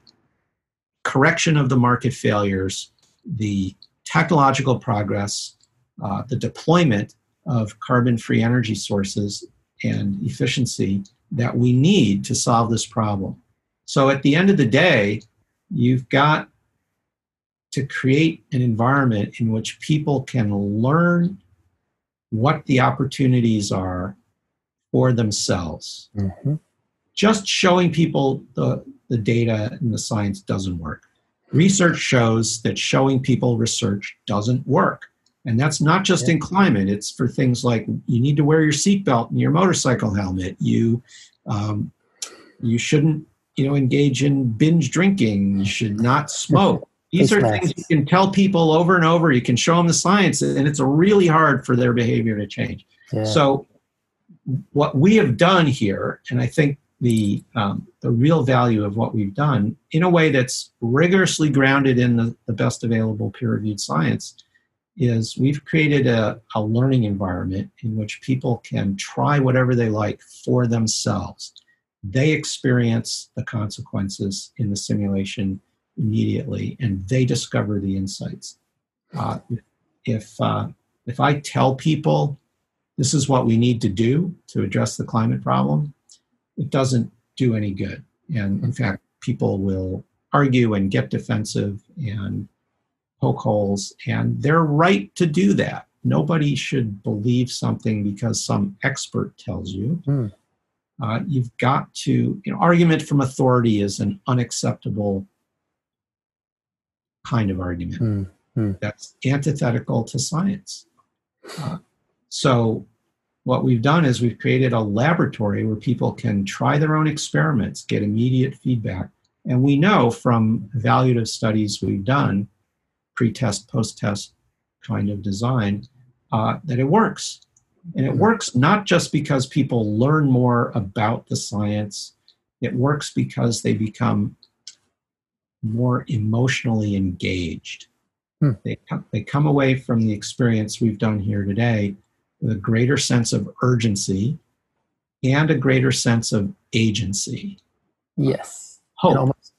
correction of the market failures, the technological progress, uh, the deployment of carbon free energy sources and efficiency that we need to solve this problem. So at the end of the day, you've got to create an environment in which people can learn what the opportunities are for themselves. Mm-hmm. Just showing people the, the data and the science doesn't work. Research shows that showing people research doesn't work. And that's not just yeah. in climate, it's for things like you need to wear your seatbelt and your motorcycle helmet. You, um, you shouldn't you know, engage in binge drinking. You should not smoke. These are things you can tell people over and over. You can show them the science, and it's really hard for their behavior to change. Yeah. So, what we have done here, and I think the um, the real value of what we've done in a way that's rigorously grounded in the, the best available peer-reviewed science is we've created a, a learning environment in which people can try whatever they like for themselves. They experience the consequences in the simulation immediately, and they discover the insights. Uh, if uh, if I tell people this is what we need to do to address the climate problem, it doesn't do any good. And in fact, people will argue and get defensive and poke holes, and they're right to do that. Nobody should believe something because some expert tells you. Mm. Uh, you've got to, you know, argument from authority is an unacceptable kind of argument. Mm. Mm. That's antithetical to science. Uh, so what we've done is we've created a laboratory where people can try their own experiments, get immediate feedback. And we know from evaluative studies we've done, pre test, post test kind of design, uh, that it works. And it works not just because people learn more about the science, it works because they become more emotionally engaged. Hmm. They, they come away from the experience we've done here today a greater sense of urgency and a greater sense of agency. Yes. Hope. almost,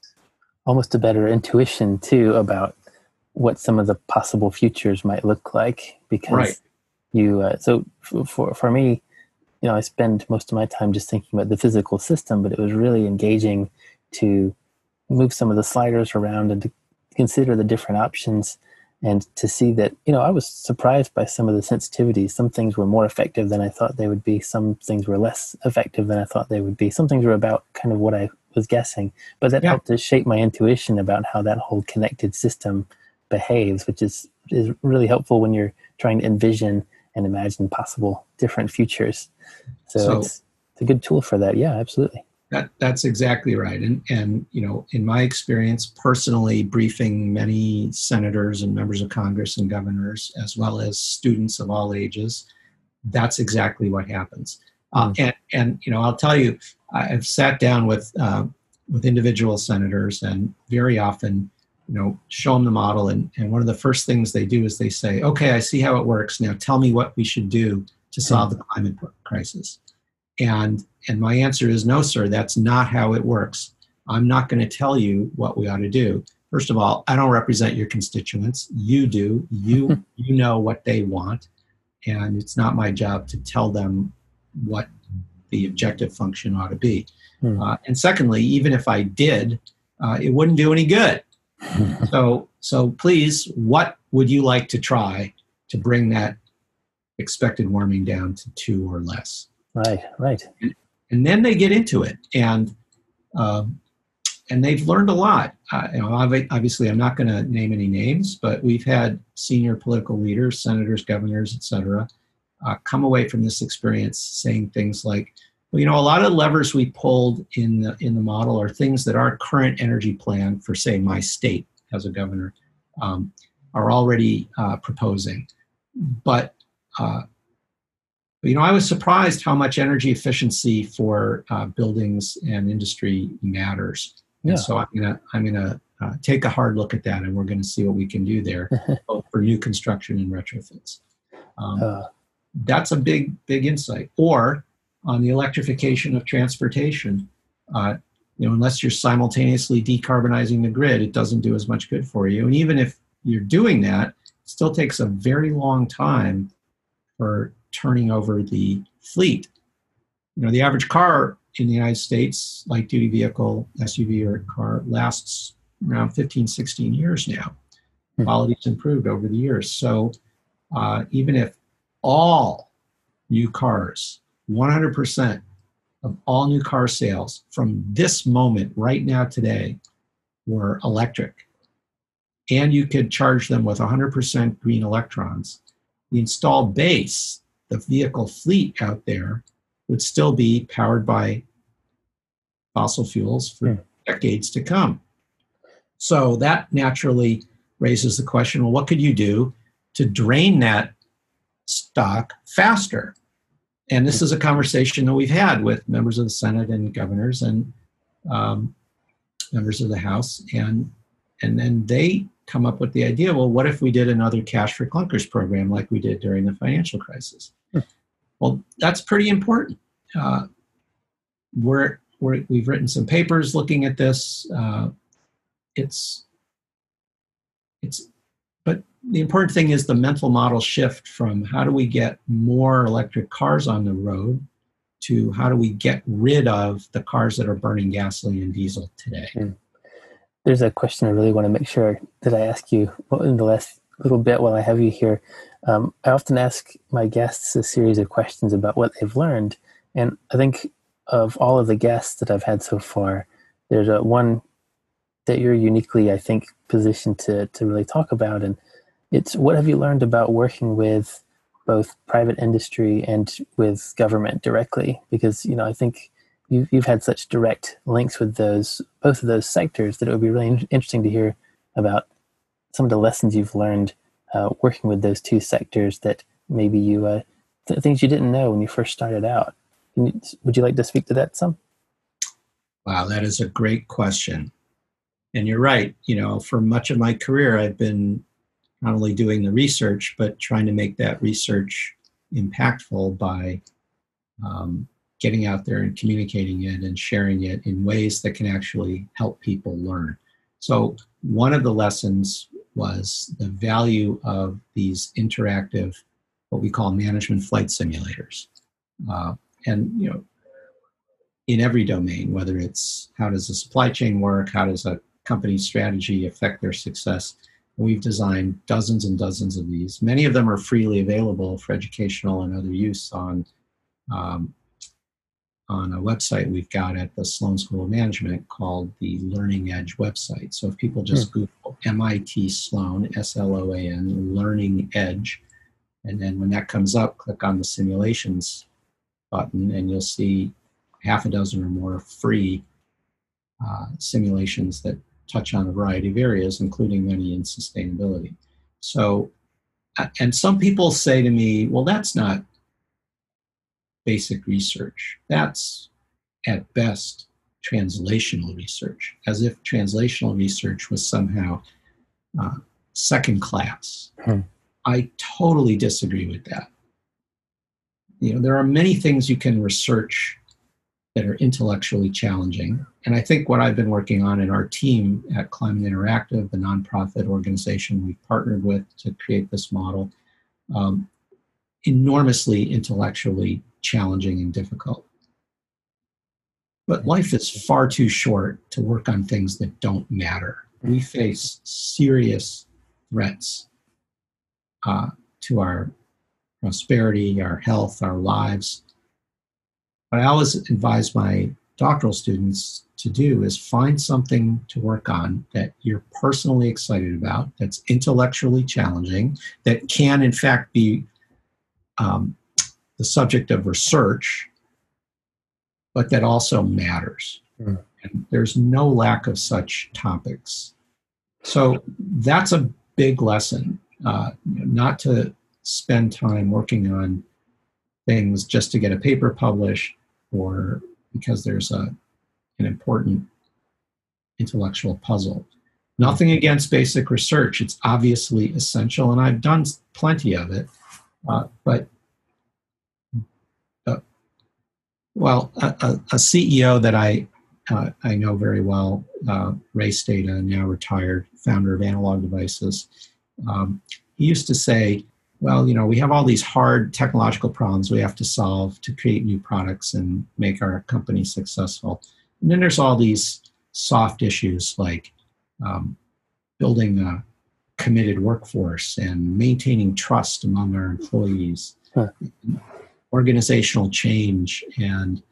almost a better intuition, too, about what some of the possible futures might look like. Because right. you, uh, so for, for me, you know, I spend most of my time just thinking about the physical system, but it was really engaging to move some of the sliders around and to consider the different options and to see that you know i was surprised by some of the sensitivities. Some things were more effective than i thought they would be. Some things were less effective than i thought they would be. Some things were about kind of what i was guessing but that yeah. helped to shape my intuition about how that whole connected system behaves which is is really helpful when you're trying to envision and imagine possible different futures. So, so it's, it's a good tool for that. Yeah absolutely that, that's exactly right. And, and, you know, in my experience, personally briefing many senators and members of Congress and governors, as well as students of all ages, that's exactly what happens. Mm-hmm. and, and, you know, I'll tell you, I've sat down with, uh, with individual senators and very often, you know, show them the model. And, and one of the first things they do is they say, okay, I see how it works. Now tell me what we should do to solve mm-hmm. the climate crisis. And, and my answer is no, sir, that's not how it works. I'm not going to tell you what we ought to do. First of all, I don't represent your constituents. You do. You, you know what they want. And it's not my job to tell them what the objective function ought to be. Hmm. Uh, and secondly, even if I did, uh, it wouldn't do any good. so, so please, what would you like to try to bring that expected warming down to two or less? Right, right. And then they get into it, and um, and they've learned a lot. Uh, you know, obviously, I'm not going to name any names, but we've had senior political leaders, senators, governors, etc., uh, come away from this experience saying things like, "Well, you know, a lot of levers we pulled in the in the model are things that our current energy plan for, say, my state as a governor, um, are already uh, proposing, but." Uh, you know, I was surprised how much energy efficiency for uh, buildings and industry matters. Yeah. And so I'm gonna I'm gonna uh, take a hard look at that, and we're gonna see what we can do there, both for new construction and retrofits. Um, uh. That's a big big insight. Or on the electrification of transportation, uh, you know, unless you're simultaneously decarbonizing the grid, it doesn't do as much good for you. And even if you're doing that, it still takes a very long time for turning over the fleet. You know, the average car in the United States, light duty vehicle, SUV, or car, lasts around 15, 16 years now. Mm-hmm. Quality's improved over the years. So uh, even if all new cars, 100% of all new car sales from this moment right now today were electric, and you could charge them with 100% green electrons, the installed base the vehicle fleet out there would still be powered by fossil fuels for yeah. decades to come. So that naturally raises the question well, what could you do to drain that stock faster? and this is a conversation that we've had with members of the Senate and governors and um, members of the House, and and then they come up with the idea. Well, what if we did another cash for clunkers program like we did during the financial crisis? Well, that's pretty important. Uh, we're, we're, we've written some papers looking at this. Uh, it's it's but the important thing is the mental model shift from how do we get more electric cars on the road to how do we get rid of the cars that are burning gasoline and diesel today. Mm. There's a question I really want to make sure that I ask you in the last little bit while I have you here. Um, I often ask my guests a series of questions about what they've learned, and I think of all of the guests that I've had so far, there's a one that you're uniquely, I think, positioned to to really talk about, and it's what have you learned about working with both private industry and with government directly? Because you know, I think you've you've had such direct links with those both of those sectors that it would be really interesting to hear about some of the lessons you've learned uh, working with those two sectors that maybe you uh, th- things you didn't know when you first started out. You, would you like to speak to that some? Wow, that is a great question. And you're right. You know, for much of my career, I've been not only doing the research, but trying to make that research impactful by um, getting out there and communicating it and sharing it in ways that can actually help people learn. So, one of the lessons was the value of these interactive, what we call management flight simulators. Uh, and, you know, in every domain, whether it's how does the supply chain work, how does a company's strategy affect their success, we've designed dozens and dozens of these. Many of them are freely available for educational and other use on um, on a website we've got at the Sloan School of Management called the Learning Edge website. So if people just mm. Google MIT Sloan, S L O A N, Learning Edge, and then when that comes up, click on the simulations button, and you'll see half a dozen or more free uh, simulations that touch on a variety of areas, including many in sustainability. So, and some people say to me, well, that's not basic research. That's at best translational research, as if translational research was somehow uh, second class. Hmm. I totally disagree with that. You know, there are many things you can research that are intellectually challenging. And I think what I've been working on in our team at Climate Interactive, the nonprofit organization we've partnered with to create this model, um, enormously intellectually challenging and difficult. But life is far too short to work on things that don't matter. We face serious threats uh, to our prosperity, our health, our lives. What I always advise my doctoral students to do is find something to work on that you're personally excited about, that's intellectually challenging, that can, in fact, be um, the subject of research, but that also matters. Mm. And there's no lack of such topics. So that's a big lesson, uh, not to spend time working on things just to get a paper published or because there's a, an important intellectual puzzle. Nothing against basic research. It's obviously essential, and I've done plenty of it. Uh, but, uh, well, a, a, a, CEO that I, uh, I know very well, uh, Ray Stata, now retired, founder of Analog Devices, um, he used to say, well, you know, we have all these hard technological problems we have to solve to create new products and make our company successful. And then there's all these soft issues like um, building a committed workforce and maintaining trust among our employees, huh. Organizational change, and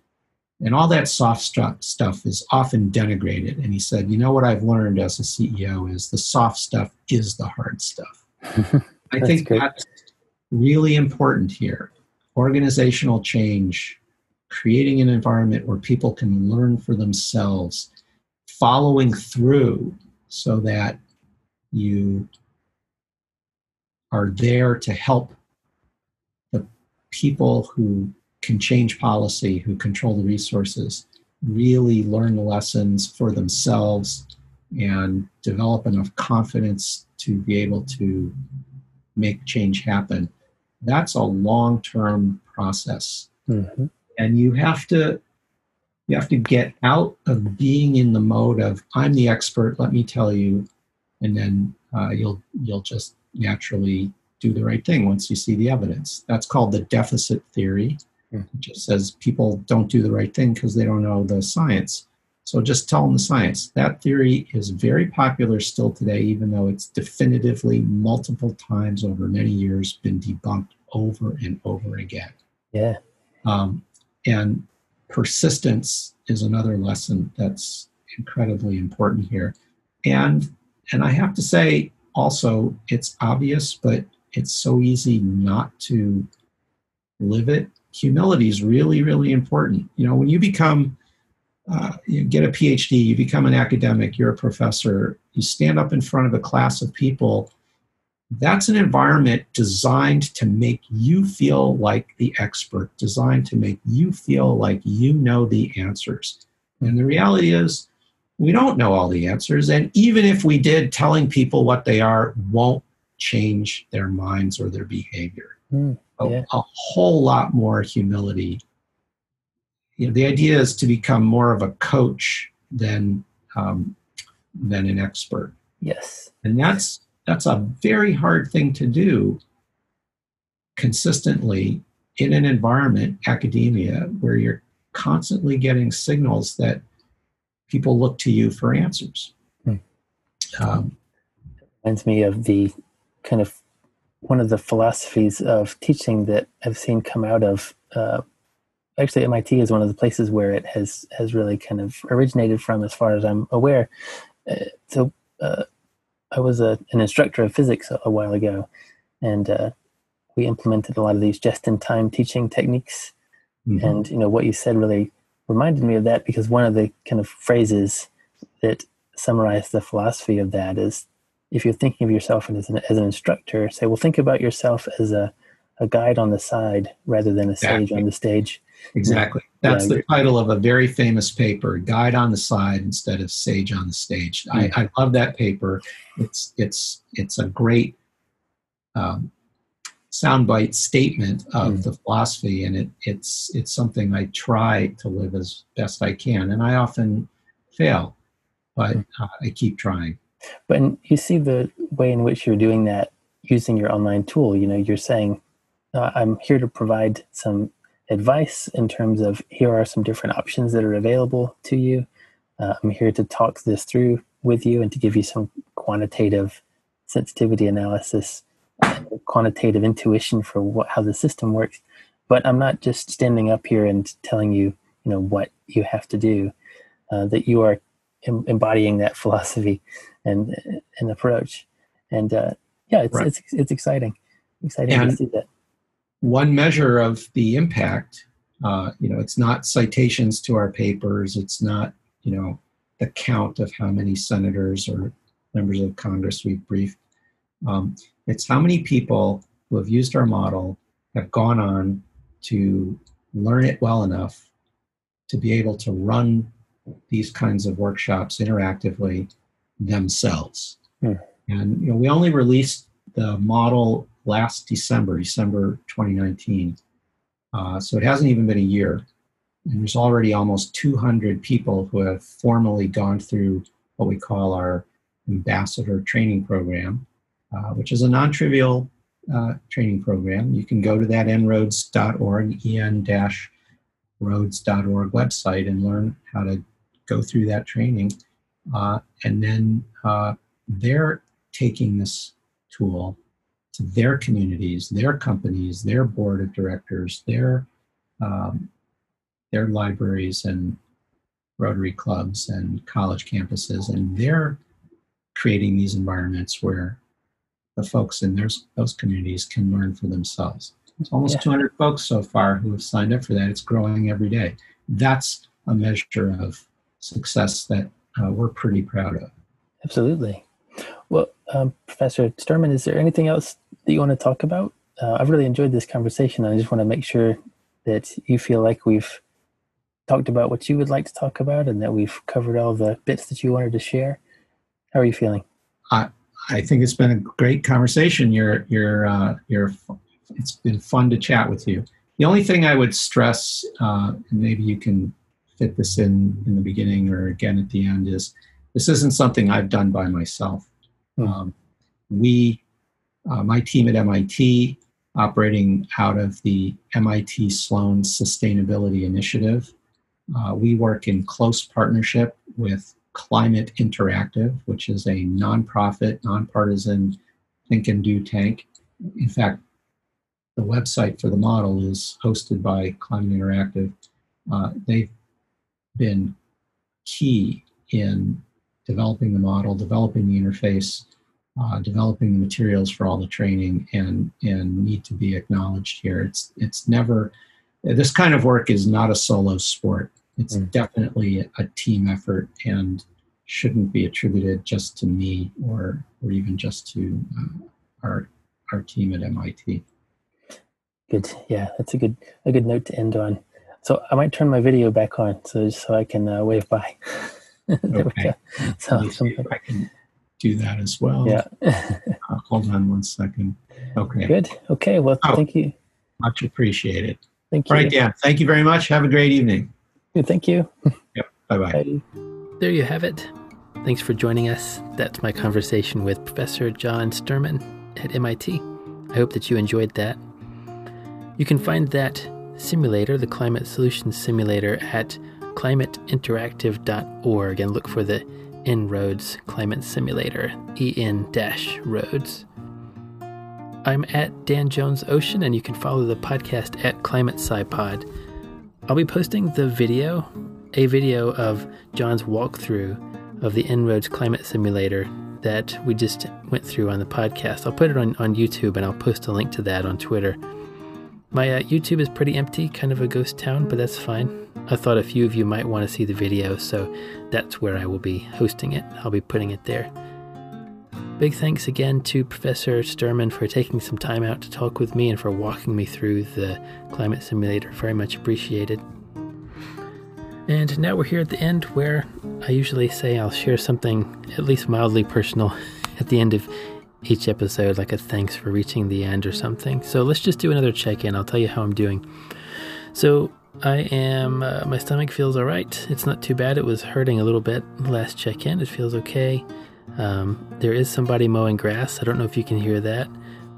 and all that soft stuff stuff is often denigrated. And he said, you know what I've learned as a CEO is the soft stuff is the hard stuff. I think good. that's really important here. Organizational change, creating an environment where people can learn for themselves, following through so that you are there to help people who can change policy, who control the resources, really learn the lessons for themselves and develop enough confidence to be able to make change happen. That's a long term process. Mm-hmm. And you have to you have to get out of being in the mode of I'm the expert, let me tell you, and then uh, you'll you'll just naturally do the right thing once you see the evidence. That's called the deficit theory. It just says people don't do the right thing because they don't know the science. So just tell them the science. That theory is very popular still today, even though it's definitively multiple times over many years been debunked over and over again. Yeah. Um, and persistence is another lesson that's incredibly important here. And and I have to say also it's obvious, but it's so easy not to live it. Humility is really, really important. You know, when you become, uh, you get a PhD, you become an academic, you're a professor, you stand up in front of a class of people. That's an environment designed to make you feel like the expert, designed to make you feel like you know the answers. And the reality is, we don't know all the answers. And even if we did, telling people what they are won't change their minds or their behavior. Mm, yeah. a, a, whole lot more humility. You know, the idea is to become more of a coach than um, than an expert. Yes, and that's that's a very hard thing to do consistently in an environment, academia, where you're constantly getting signals that people look to you for answers. Hmm. Um, reminds me of the kind of one of the philosophies of teaching that I've seen come out of. Uh, actually, MIT is one of the places where it has has really kind of originated from, as far as I'm aware. Uh, so, uh, I was a, an instructor of physics a, a while ago, and uh, we implemented a lot of these just-in-time teaching techniques. Mm-hmm. And you know what you said really reminded me of that because one of the kind of phrases that summarize the philosophy of that is if you're thinking of yourself as an, as an instructor, say, well, think about yourself as a, a guide on the side rather than a exactly. sage on the stage. Exactly. That's the title of a very famous paper, Guide on the Side instead of Sage on the Stage. I, hmm. I love that paper. It's it's it's a great um, soundbite statement of mm. the philosophy, and it, it's it's something I try to live as best I can, and I often fail, but mm. uh, I keep trying. But you see the way in which you're doing that using your online tool. You know, you're saying, uh, "I'm here to provide some advice in terms of here are some different options that are available to you. Uh, I'm here to talk this through with you and to give you some quantitative sensitivity analysis quantitative intuition for what, how the system works. But I'm not just standing up here and telling you, you know, what you have to do. Uh, that you are em- embodying that philosophy and and approach. And uh, yeah, it's, right. it's it's exciting, exciting and to see that. One measure of the impact, uh, you know, it's not citations to our papers. It's not, you know, the count of how many senators or members of Congress we've briefed. Um, it's how many people who have used our model have gone on to learn it well enough to be able to run these kinds of workshops interactively themselves. Hmm. And you know, we only released the model last December, December 2019. Uh, so it hasn't even been a year. And there's already almost 200 people who have formally gone through what we call our ambassador training program. Uh, which is a non-trivial uh, training program. You can go to that en-roads.org, en-roads.org website and learn how to go through that training. Uh, and then uh, they're taking this tool to their communities, their companies, their board of directors, their um, their libraries and Rotary clubs and college campuses, and they're creating these environments where the folks in those, those communities can learn for themselves. It's almost yeah. 200 folks so far who have signed up for that. It's growing every day. That's a measure of success that uh, we're pretty proud of. Absolutely. Well, um, Professor Sterman, is there anything else that you want to talk about? Uh, I've really enjoyed this conversation. I just want to make sure that you feel like we've talked about what you would like to talk about and that we've covered all the bits that you wanted to share? How are you feeling? I I think it's been a great conversation. You're you're uh, you're. It's been fun to chat with you. The only thing I would stress, uh, and maybe you can fit this in in the beginning or again at the end, is this isn't something I've done by myself. Um, we, uh, my team at MIT, operating out of the MIT Sloan Sustainability Initiative, uh, we work in close partnership with Climate Interactive, which is a nonprofit, nonpartisan think and do tank. In fact, the website for the model is hosted by Climate Interactive. Uh, they've been key in developing the model, developing the interface, uh, developing the materials for all the training, and and need to be acknowledged here. It's it's never this kind of work is not a solo sport. It's mm. definitely a team effort and shouldn't be attributed just to me or or even just to uh, our our team at MIT. Good. Yeah, that's a good a good note to end on. So I might turn my video back on so so I can uh, wave by. okay. So I can do that as well. Yeah. uh, hold on one second. Okay. Good. Okay. Well, oh, thank you. Much appreciated. Thank you. All right, Dan. Thank you very much. Have a great evening. Good. Thank you. Yep. Bye-bye. Bye. There you have it. Thanks for joining us. That's my conversation with Professor John Sterman at MIT. I hope that you enjoyed that. You can find that simulator, the Climate Solutions Simulator, at climateinteractive.org and look for the En-ROADS Climate Simulator, EN Roads. I'm at Dan Jones Ocean, and you can follow the podcast at Climate SciPod. I'll be posting the video, a video of John's walkthrough of the En-ROADS Climate Simulator that we just went through on the podcast. I'll put it on, on YouTube and I'll post a link to that on Twitter. My uh, YouTube is pretty empty, kind of a ghost town, but that's fine. I thought a few of you might want to see the video, so that's where I will be hosting it. I'll be putting it there. Big thanks again to Professor Sterman for taking some time out to talk with me and for walking me through the climate simulator. Very much appreciated. And now we're here at the end where I usually say I'll share something at least mildly personal at the end of each episode, like a thanks for reaching the end or something. So let's just do another check in. I'll tell you how I'm doing. So I am, uh, my stomach feels all right. It's not too bad. It was hurting a little bit last check in. It feels okay. Um, there is somebody mowing grass. I don't know if you can hear that,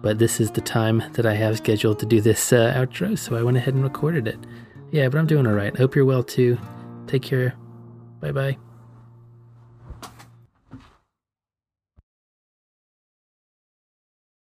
but this is the time that I have scheduled to do this uh, outro, so I went ahead and recorded it. Yeah, but I'm doing all right. I hope you're well too. Take care. Bye bye.